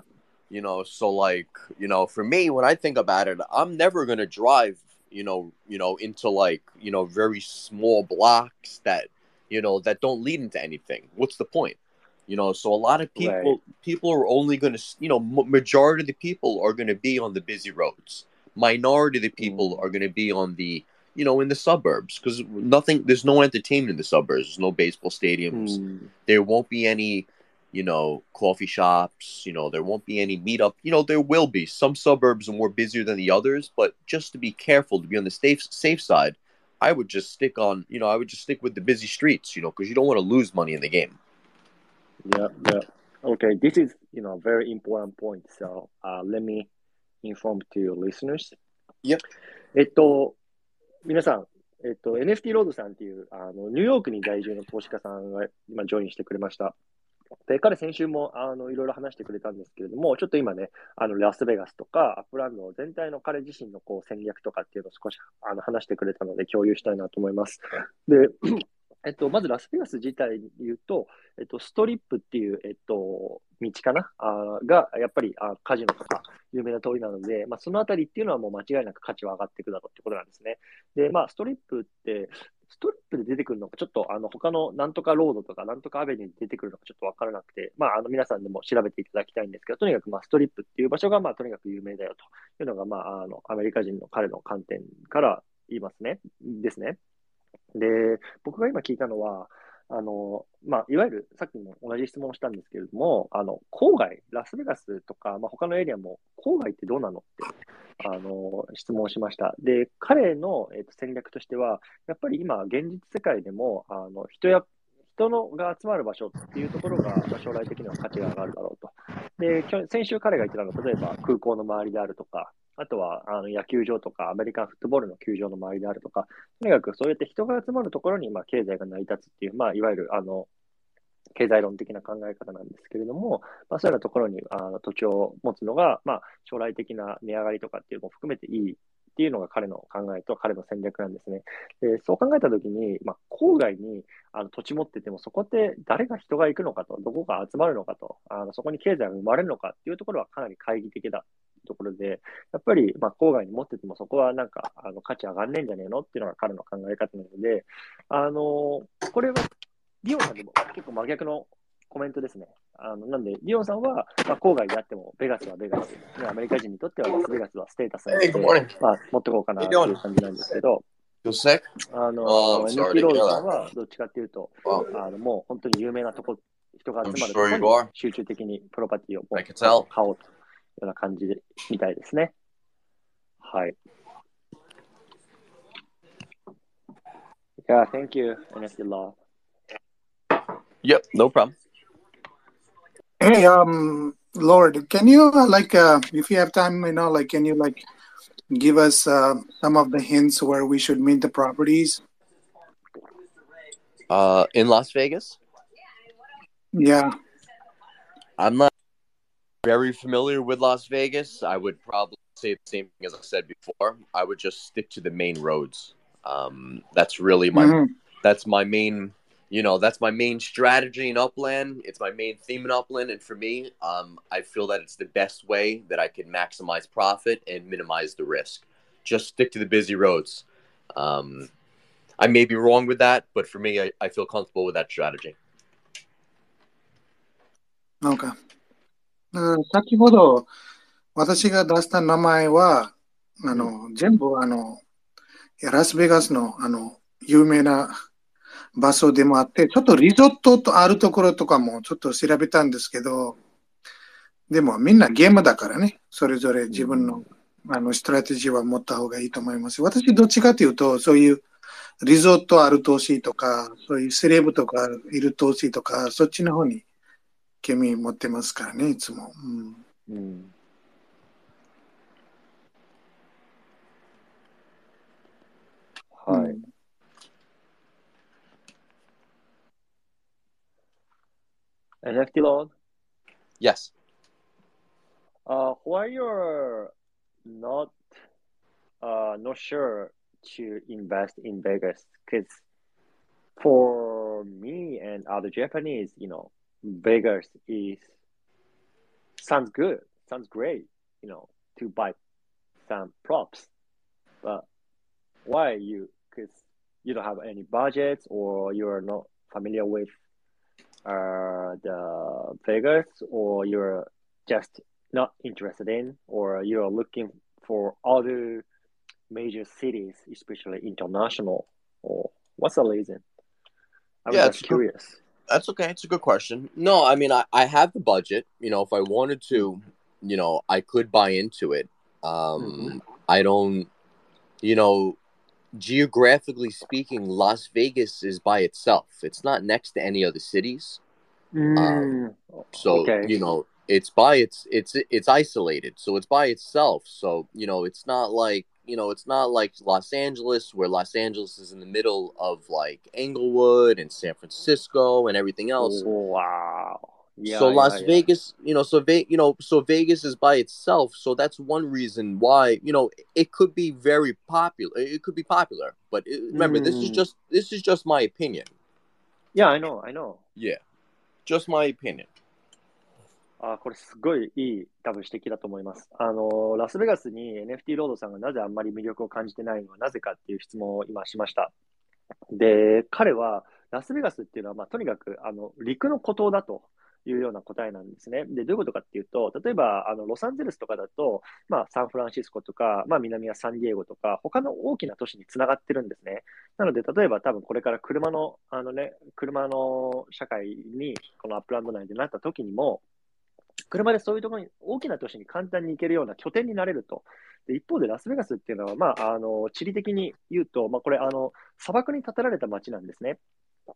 You know, so like, you know, for me, when I think about it, I'm never going to drive, you know, you know, into like, you know, very small blocks that, you know, that don't lead into anything. What's the point? You know, so a lot of people Right. people are only going to, you know, majority of the people are going to be on the busy roads. Minority of the people are going to be on the, you know, in the suburbs because nothing. There's no entertainment in the suburbs. There's no baseball stadiums Mm, there won't be any you know, coffee shops. You know, there won't be any meetup. You know, there will be. Some suburbs are more busier than the others, but just to be careful, to be on the safe safe side, I would just stick on. You know, I would just stick with the busy streets. You know, because you don't want to lose money in the game. Yeah, yeah. Okay, this is you know very important point. So uh, let me inform to your listeners. Yep. えっと、皆さん、えっと、NFT ロードさんっていう、あの、ニューヨークに在住の投資家さんが今、ジョインしてくれました。で、彼先週も、あの、いろいろ話してくれたんですけれども、ちょっと今ね、あの、ラスベガスとか、アップランド全体の彼自身のこう戦略とかっていうのを少し、あの、話してくれたので共有したいなと思います。で、えっと、まずラスベガス自体で言うと、えっと、ストリップっていう、えっと、道かな？あが、やっぱりあカジノとか有名な通りなので、まあ、そのあたりっていうのはもう間違いなく価値は上がっていくだろうってことなんですね。で、まあ、ストリップって、ストリップで出てくるのか、ちょっとあの他のなんとかロードとかなんとかアベニューで出てくるのかちょっとわからなくて、まあ、あの皆さんでも調べていただきたいんですけど、とにかくまあストリップっていう場所がまあとにかく有名だよというのが、まあ、あのアメリカ人の彼の観点から言いますね。ですね。で、僕が今聞いたのは、あの、まあ、いわゆる、さっきも同じ質問をしたんですけれども、あの、郊外、ラスベガスとか、まあ、他のエリアも、郊外ってどうなのって、あの、質問しました。で、彼の、えっと戦略としては、やっぱり今、現実世界でも、あの、人や、人のが集まる場所っていうところが、まあ将来的には価値が上がるだろうと。で、先週彼が言ってたのは、例えば空港の周りであるとか、あとはあの野球場とか、アメリカンフットボールの球場の周りであるとか、とにかくそうやって人が集まるところに、まあ、経済が成り立つっていう、まあ、いわゆる、あの、経済論的な考え方なんですけれども、まあ、そういうようなところにあの土地を持つのが、まあ、将来的な値上がりとかっていうのも含めていいっていうのが彼の考えと彼の戦略なんですね。でそう考えたときに、まあ、郊外にあの土地持ってても、そこって誰が人が行くのかと、どこが集まるのかと、あのそこに経済が生まれるのかっていうところはかなり懐疑的だところで、やっぱり、まあ、郊外に持っててもそこはなんか、あの、価値上がんねえんじゃねえのっていうのが彼の考え方なので、あのこれは、リオンさんでも結構真逆のコメントですね。あの、なんで、リオンさんは、まあ、郊外であっても、ベガスはベガス。ねアメリカ人にとってはラスベガスはステータスなので.まあ、持ってこうかなっていう感じなんですけど?あの、Oh, sorry エ to ロードさん.はどっちかっていうと、あの、もう本当に有名なとこ、人が集まる.集中的にプロパティを.買おうとような感じで、みたいですね。はい。Yeah, thank you, NFT Law. Yep, no problem. Hey, um, Lord, can you uh, like, uh, if you have time, you know, like, can you like give us uh, some of the hints where we should meet the properties? Uh, in Las Vegas, Yeah. I'm not very familiar with Las Vegas. I would probably say the same thing as I said before. I would just stick to the main roads. Um, that's really my Mhm. that's my main you know that's my main strategy in upland it's my main theme in upland and for me um, i feel that it's the best way that i can maximize profit and minimize the risk just stick to the busy roads um, i may be wrong with that but for me i, I feel comfortable with that strategy Okay. うん。先ほど私が出した名前は、あの、全部あの、ラスベガスのあの、有名な場所でもあって、ちょっとリゾットとあるところとかもちょっと調べたんですけど、でもみんなゲームだからね、それぞれ自分のあのストラテジーは持った方がいいと思います。私どっちかというと、そういうリゾットある投資とか、そういうセレブとかいる投資とか、そっちの方に興味持ってますからね、いつも。うんうん。はい。NFT Law? yes Uh, why you're not uh, not sure to invest in Vegas? Because for me and other Japanese, you know, Vegas is sounds good, sounds great, you know, to buy some props. But why you? Because you don't have any budgets, or you're not familiar with uh, the Vegas, or you're just not interested in, or you're looking for other major cities, especially international, or what's the reason? I'm Yeah, just curious. That's okay. It's a good question. No, I mean, I, I have the budget. You know, if I wanted to, you know, I could buy into it. Um, I don't, you know, geographically speaking, Las Vegas is by itself. It's not next to any other cities. Mm. So Okay. you know, it's by its it's it's isolated. So it's by itself. So you know, it's not like you know, it's not like Los Angeles, where Los Angeles is in the middle of like Englewood and San Francisco and everything else. Wow. Yeah, so yeah, Las yeah. Vegas, you know, so Ve- you know, so Vegas is by itself. So that's one reason why you know it could be very popular. It could be popular, but it, remember, this is Mm. just this is just my opinion. Yeah, I know, I know. Yeah, just my opinion. あこれすごいいい多分指摘だと思います。あの、ラスベガスに NFT ロードさんがなぜあんまり魅力を感じてないのはなぜかっていう質問を今しました。で、彼はラスベガスっていうのは、まあ、とにかくあの陸の孤島だというような答えなんですね。で、どういうことかっていうと、例えばあのロサンゼルスとかだと、まあ、サンフランシスコとか、まあ、南はサンディエゴとか、他の大きな都市につながってるんですね。なので、例えば多分これから車の、あのね、車の社会に、このアップランド内でなった時にも、車でそういうところに、大きな都市に簡単に行けるような拠点になれると。で一方でラスベガスっていうのは、まあ、あの地理的に言うと、まあ、これあの、砂漠に建てられた街なんですね。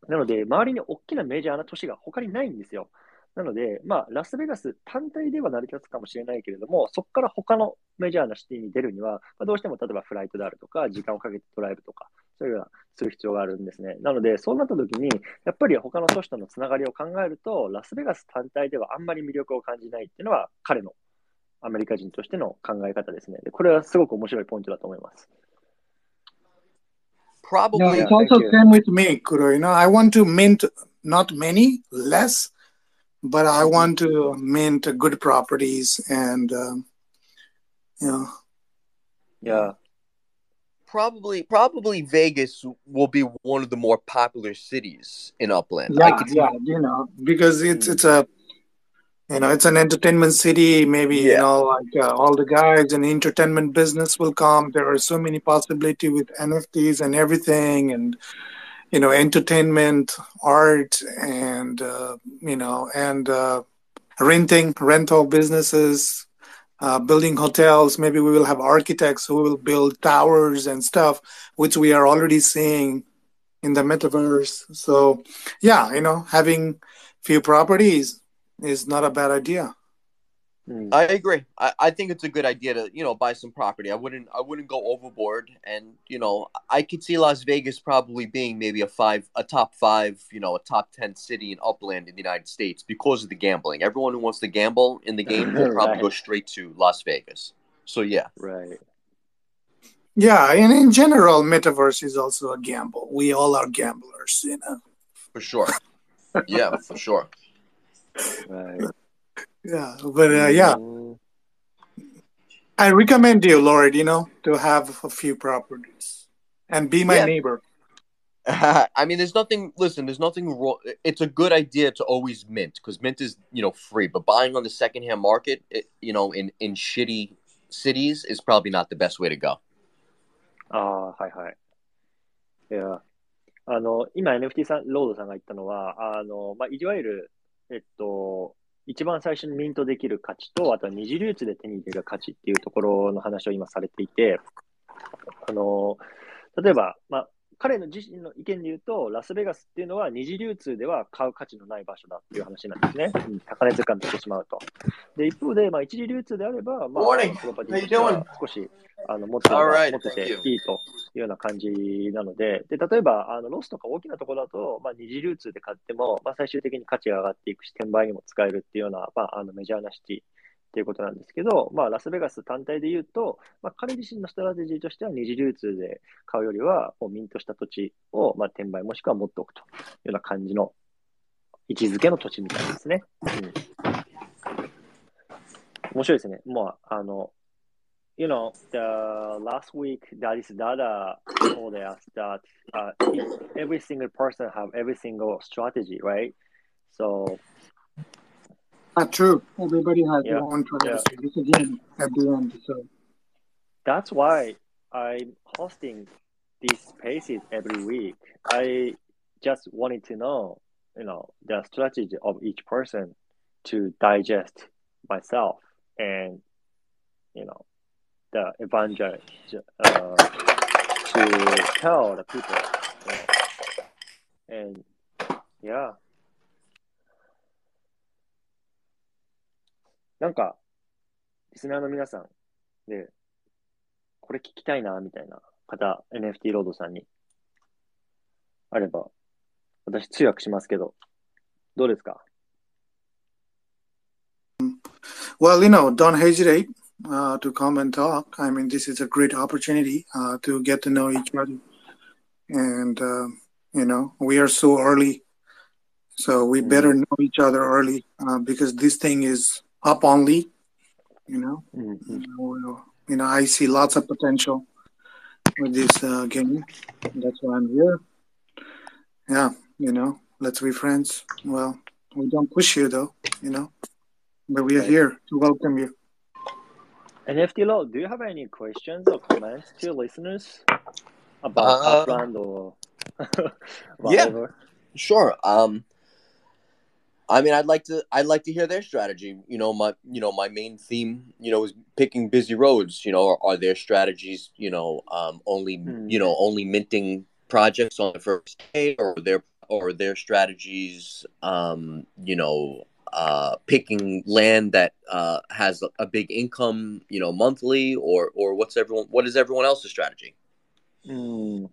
なので、周りに大きなメジャーな都市が他にないんですよ。なので、まあ、ラスベガス単体では成り立つかもしれないけれども、そこから他のメジャーなシティに出るには、まあ、どうしても例えばフライトであるとか、時間をかけてドライブとか、そういうようなする必要があるんですね。なので、そうなった時に、やっぱり他の都市とのつながりを考えると、ラスベガス単体ではあんまり魅力を感じないっていうのは、彼のアメリカ人としての考え方ですね。でこれはすごく面白いポイントだと思います。Probably. No, Yeah, it's also same with me, Kuro. You know, I want to mint not many, less, but I want to mint good properties and, um, you know, いや、Probably, probably Vegas will be one of the more popular cities in Upland. yeah, yeah, you know, because it's it's a, you know, it's an entertainment city. Maybe you know, like uh, all the guys in entertainment business will come. There are so many possibility with NFTs and everything, and you know, entertainment, art, and uh, you know, and uh, renting, rental businesses, uh, building hotels. Maybe we will have architects who will build towers and stuff, which we are already seeing in the metaverse. So, yeah, you know, having few properties is not a bad idea. Hmm. うん、I agree. I, I think it's a good idea to you know buy some property. I wouldn't I wouldn't go overboard, and you know I could see Las Vegas probably being maybe a five a top five you know a top ten city in Upland in the United States because of the gambling. Everyone who wants to gamble in the game will probably Right. go straight to Las Vegas. So yeah, right. Yeah, and in general, metaverse is also a gamble. We all are gamblers, you know. for sure. yeah, for sure. right Yeah, but uh, yeah, うん I recommend you, Lord, you know, to have a few properties and be my Yeah. neighbor. I mean, there's nothing. Listen, there's nothing wrong. It's a good idea to always mint because mint is you know free. But buying on the secondhand market, it, you know, in in shitty cities is probably not the best way to go. ああ、はいはい。いや、あの、今 NFT さん、ロードさんが言ったのは、あの、まあ、いわゆる、えっと、 一番最初にミントできる価値と、あとは二次流通で手に入れる価値っていうところの話を今されていて、あの、例えば、まあ、彼の自身の意見で言うと、ラスベガスっていうのは二次流通では買う価値のない場所だっていう話なんですね。うん高値掴んでしてしまうと。で、一方で、まあ、一次流通であれば、まあ.プロパティ少しあの持って持ってて.いいというような感じなので、で例えばあのロスとか大きなところだと、まあ、二次流通で買っても、まあ、最終的に価値が上がっていくし、転売にも使えるっていうような、まあ、あのメジャーなシティっていうことなんですけど、まあ、ラスベガス単体で言うと、まあ、彼自身のストラテジーとしては二次流通で買うよりは、もうミントした土地を、まあ、転売もしくは持っておくというような感じの位置づけの土地みたいですね。うん、面白いですね。もう、あの、you know, the last week that is data told us that uh, every single person have every single strategy, right? So Not true. Everybody has Yeah, their own strategy. This again at the end. So that's why I'm hosting these spaces every week. I just wanted to know you know, the strategy of each person to digest myself and, you know, the evangel uh, to tell the people. You know. And yeah. なんか、リスナーの皆さんで、これ聞きたいな、みたいな方、NFT ロードさんにあれば、私通訳しますけど、どうですか Well, you know, don't hesitate uh, to come and talk. I mean, this is a great opportunity uh, to get to know each other. And, uh, you know, we are so early. So we better know each other early uh, because this thing is up only. You know, Mhm. you know, you know, I see lots of potential with this uh, game. That's why I'm here. Yeah, you know, let's be friends. Well, we don't push you though, you know, but we are here to welcome you. And NFT Law, do you have any questions or comments to listeners about Uh, Upland or yeah. Sure. Um, I mean, I'd like to. I'd like to hear their strategy. You know, my you know my main theme. You know, is picking busy roads. You know, are, are their strategies? You know, um, only Hmm. you know only minting projects on the first day, or their or their strategies. Um, you know, uh, picking land that uh, has a, a big income. You know, monthly, or or what's everyone? What is everyone else's strategy? うん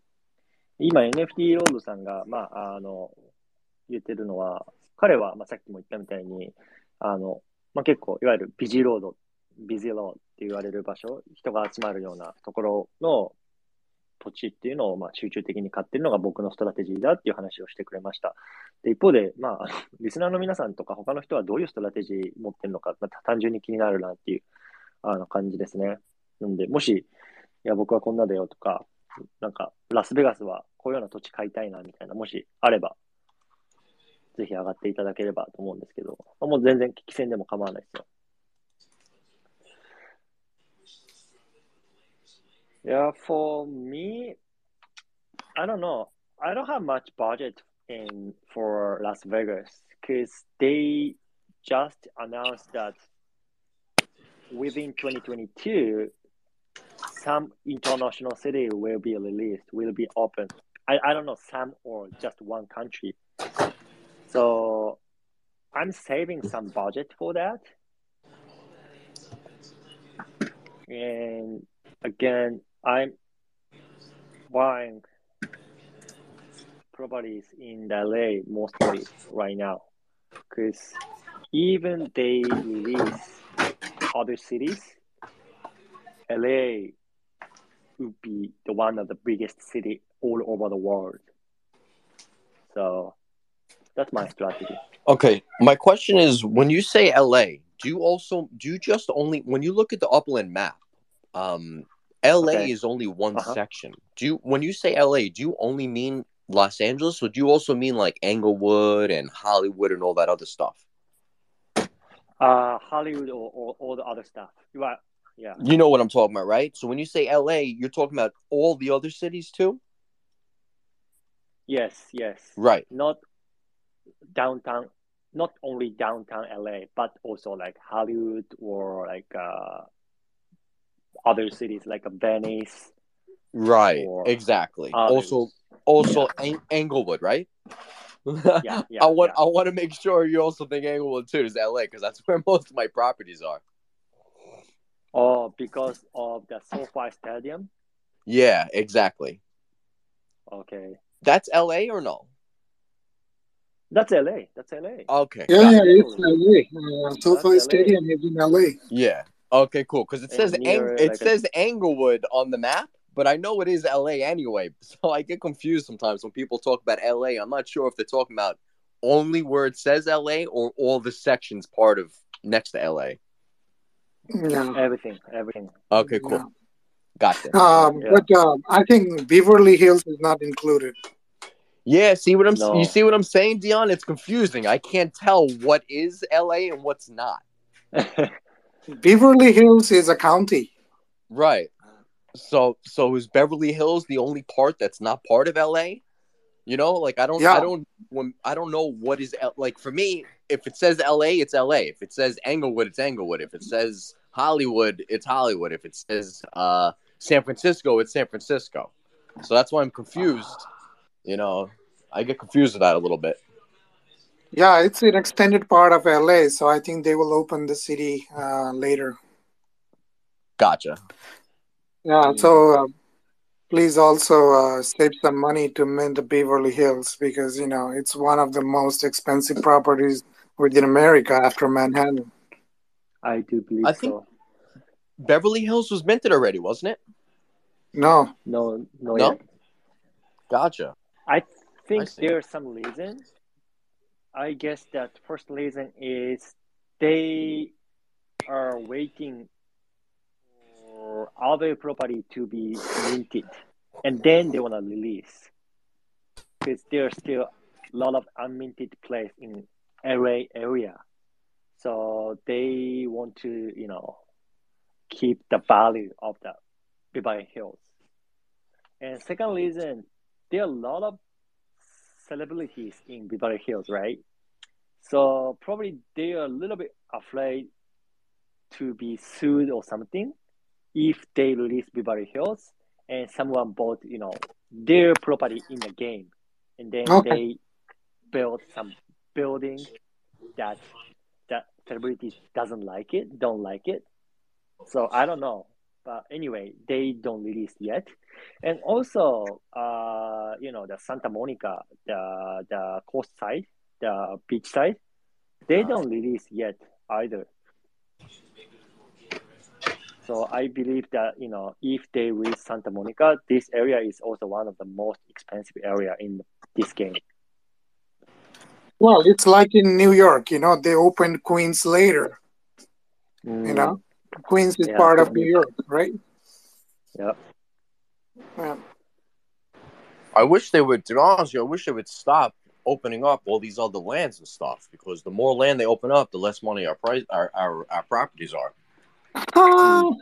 今 NFT ロードさんが、まあ、あの、言ってるのは、 彼は、まあ、さっきも言ったみたいに、あの、まあ、結構、いわゆるビジーロード、ビジーロードって言われる場所、人が集まるようなところの土地っていうのを、まあ、集中的に買ってるのが僕のストラテジーだっていう話をしてくれました。で、一方で、まあ、リスナーの皆さんとか他の人はどういうストラテジー持ってるのか、まあ、単純に気になるなっていう、あの、感じですね。なんで、もし、いや、僕はこんなだよとか、なんか、ラスベガスはこういうような土地買いたいなみたいな、もしあれば、ぜひ上がっていただければと思うんですけど、まあもう全然聞き戦でも構わないですよ。Yeah, for me, I don't know. I don't have much budget in for Las Vegas because they just announced that within 2022, some international city will be released, will be open. I, I don't know some or just one country. So I'm saving some budget for that. And again, I'm buying properties in LA mostly right now because even they release other cities, LA would be the one of the biggest city all over the world. So that's my strategy. Okay, my question is: when you say LA, do you also do you just only when you look at the upland map? Um, LA Okay. is only one Uh-huh. section. Do you when you say LA, do you only mean Los Angeles, or do you also mean like Englewood and Hollywood and all that other stuff? Uh, Hollywood or, or all the other stuff. You are, yeah. You know what I'm talking about, right? So when you say LA, you're talking about all the other cities too, Yes, yes. right? Not downtown, not only downtown LA, but also like Hollywood or like uh, other cities like Venice. Right, exactly. others. Also, also Eng- Englewood, right? Yeah, yeah, I want yeah. I want to make sure you also think Englewood too is LA because that's where most of my properties are. Oh, because of the SoFi Stadium. Yeah, exactly. Okay, That's LA or no? That's LA. That's LA. Okay. Yeah, yeah, it. it's LA. Uh, SoFi Stadium is in LA. Yeah. Okay, cool. Because it says near, Eng- it like, a- says Englewood on the map, but I know it is LA anyway. So I get confused sometimes when people talk about LA. I'm not sure if they're talking about only where it says LA or all the sections part of next to LA. Yeah. Everything, everything. Okay, cool. Yeah. Gotcha. Um, Yeah. But um, I think Beverly Hills is not included. Yeah, see what I'm No. you see what I'm saying, Dion? It's confusing. I can't tell what is LA and what's not. Beverly Hills is a county. Right. So so is Beverly Hills the only part that's not part of LA? You know, like I don't, Yeah. I don't, when I don't know what is like for me. If it says L.A., it's L.A. If it says Englewood, it's Englewood. If it says Hollywood, it's Hollywood. If it says uh, San Francisco, it's San Francisco. So that's why I'm confused. You know, I get confused with that a little bit. Yeah, it's an extended part of LA, so I think they will open the city uh, later. Gotcha. Yeah, so uh, please also uh, save some money to mint the Beverly Hills because you know it's one of the most expensive properties within America after Manhattan. I do believe I think- so. Beverly Hills was minted already, wasn't it? No, No, no, No? yet. Gotcha. I think see. there's some reasons. I guess that first reason is they are waiting for other property to be minted, and then they wanna release because there's still a lot of unminted place in LA area, so they want to you know keep the value of the Beverly Hills. And second reason, there are a lot of celebrities in Beverly Hills, right? So probably they are a little bit afraid to be sued or something if they release Beverly Hills and someone bought, you know, their property in the game, and then Okay. they build some building that that celebrities doesn't like it, don't like it. So I don't know, but anyway, they don't release yet. And also, uh, you know, the Santa Monica, the the coast side, the beach side, they don't release yet either. So I believe that you know, if they release Santa Monica, this area is also one of the most expensive area in this game. well, it's like in New York. You know, they opened Queens later. You know, Queens is Yeah, part of could. New York, right? Yeah. Yeah. I wish they would. To be honest, you, I wish they would stop opening up all these other lands and stuff because the more land they open up, the less money our price our our, our properties are.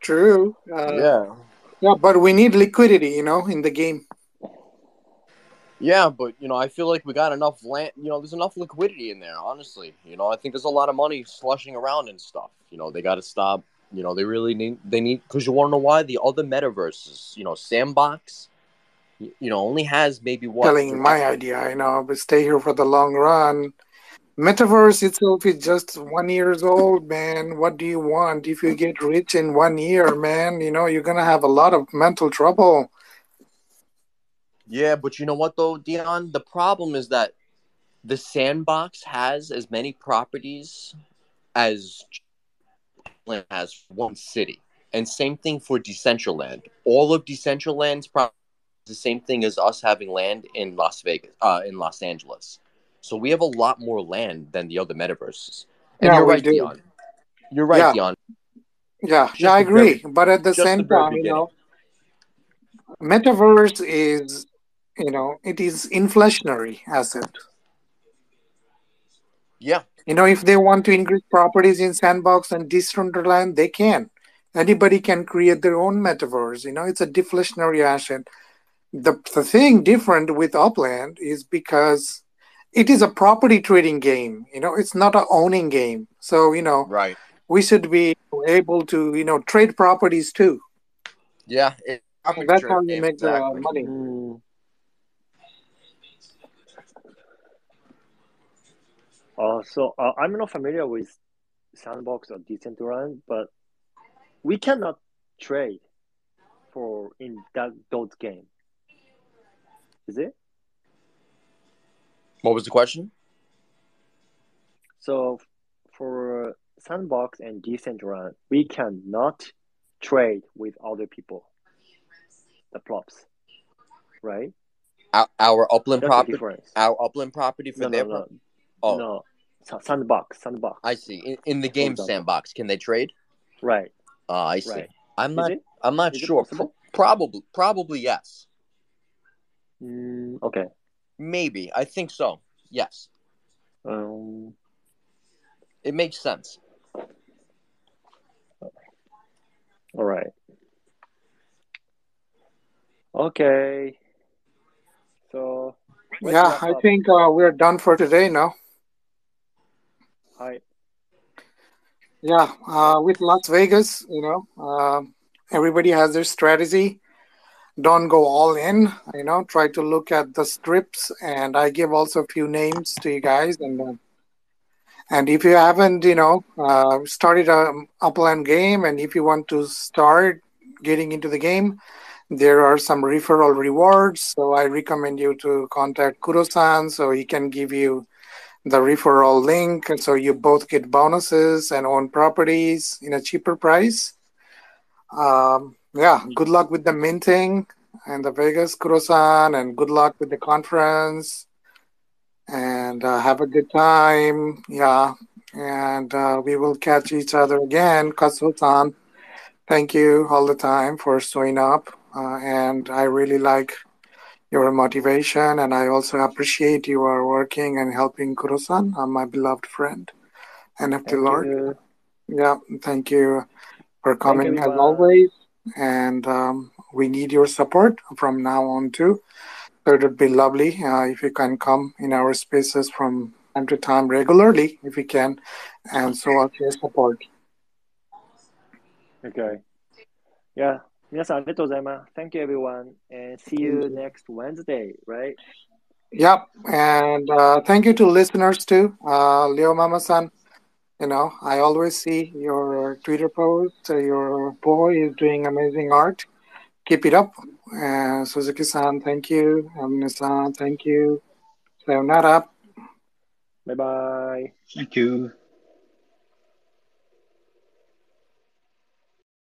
True. Uh, yeah, yeah, but we need liquidity, you know, in the game. Yeah, but you know, I feel like we got enough land. You know, there's enough liquidity in there. Honestly, you know, I think there's a lot of money slushing around and stuff. You know, they got to stop. You know, they really need. They need because you want to know why the other metaverses. You know, Sandbox. You know, only has maybe what Telling my idea, I know, but stay here for the long run. Metaverse itself is just one years old, man. What do you want? If you get rich in one year, man, you know, you're gonna have a lot of mental trouble. Yeah, but you know what though, Dion? The problem is that the sandbox has as many properties as has one city. And same thing for Decentraland. All of Decentraland's properties is the same thing as us having land in Las Vegas, uh, in Los Angeles. So we have a lot more land than the other metaverses. And Yeah, you're right, do. Dion. You're right, Yeah. Dion. Yeah, Just yeah, I the very- agree. But at the same the time, you know, metaverse is, you know, it is inflationary asset. Yeah. You know, if they want to increase properties in Sandbox and Decentraland, they can. Anybody can create their own metaverse. You know, it's a deflationary asset. The, the thing different with Upland is because it is a property trading game. You know, it's not a owning game. So, you know, Right. we should be able to, you know, trade properties too. Yeah. It, That's how you make the money. Mm. Uh, so uh, I'm not familiar with Sandbox or Decentraland, but we cannot trade for in that those game. Is it? What was the question? So for Sandbox and Decentraland, we cannot trade with other people. The props, right? Our, our upland That's property. Our upland property for No, their no, no, Oh, no. Sandbox, Sandbox. I see. In, in the game sandbox, can they trade? Right, Uh, I see. right. I'm not. I'm not Is sure. Pro- probably. Probably yes. Mm, okay. Maybe. I think so. Yes. Um, It makes sense. all right. Okay. So, Yeah, I up. think uh, we're done for today now. はい。Yeah, uh, with Las Vegas, you know, uh, everybody has their strategy. Don't go all in, you know, try to look at the strips. And I give also a few names to you guys. And uh, and if you haven't, you know, uh, started a upland game, and if you want to start getting into the game, there are some referral rewards. So I recommend you to contact Kurosan so he can give you the referral link and so you both get bonuses and own properties in a cheaper price. Um, yeah good luck with the minting and the vegas kurosan and good luck with the conference. And uh, have a good time. Yeah. And uh, we will catch each other again. Kazuo-san thank you all the time for showing up. Uh, and i really like your motivation, and I also appreciate you are working and helping Kurosan, uh, my beloved friend, NFT the Lord. you. Yeah, thank you for coming as everyone. always, and um, we need your support from now on too. So it would be lovely uh, if you can come in our spaces from time to time regularly, if you can, and so us your support. Okay. Yeah. 皆さんありがとうございます。Thank you everyone and see you Thank you. next Wednesday, right? Yep, and uh, thank you to listeners too, uh, Leo Mama-san. You know, I always see your Twitter posts. Uh, your boy is doing amazing art. Keep it up. Uh, Suzuki-san, thank you. Amine-san, thank you. Sayonara. Bye bye. Thank you.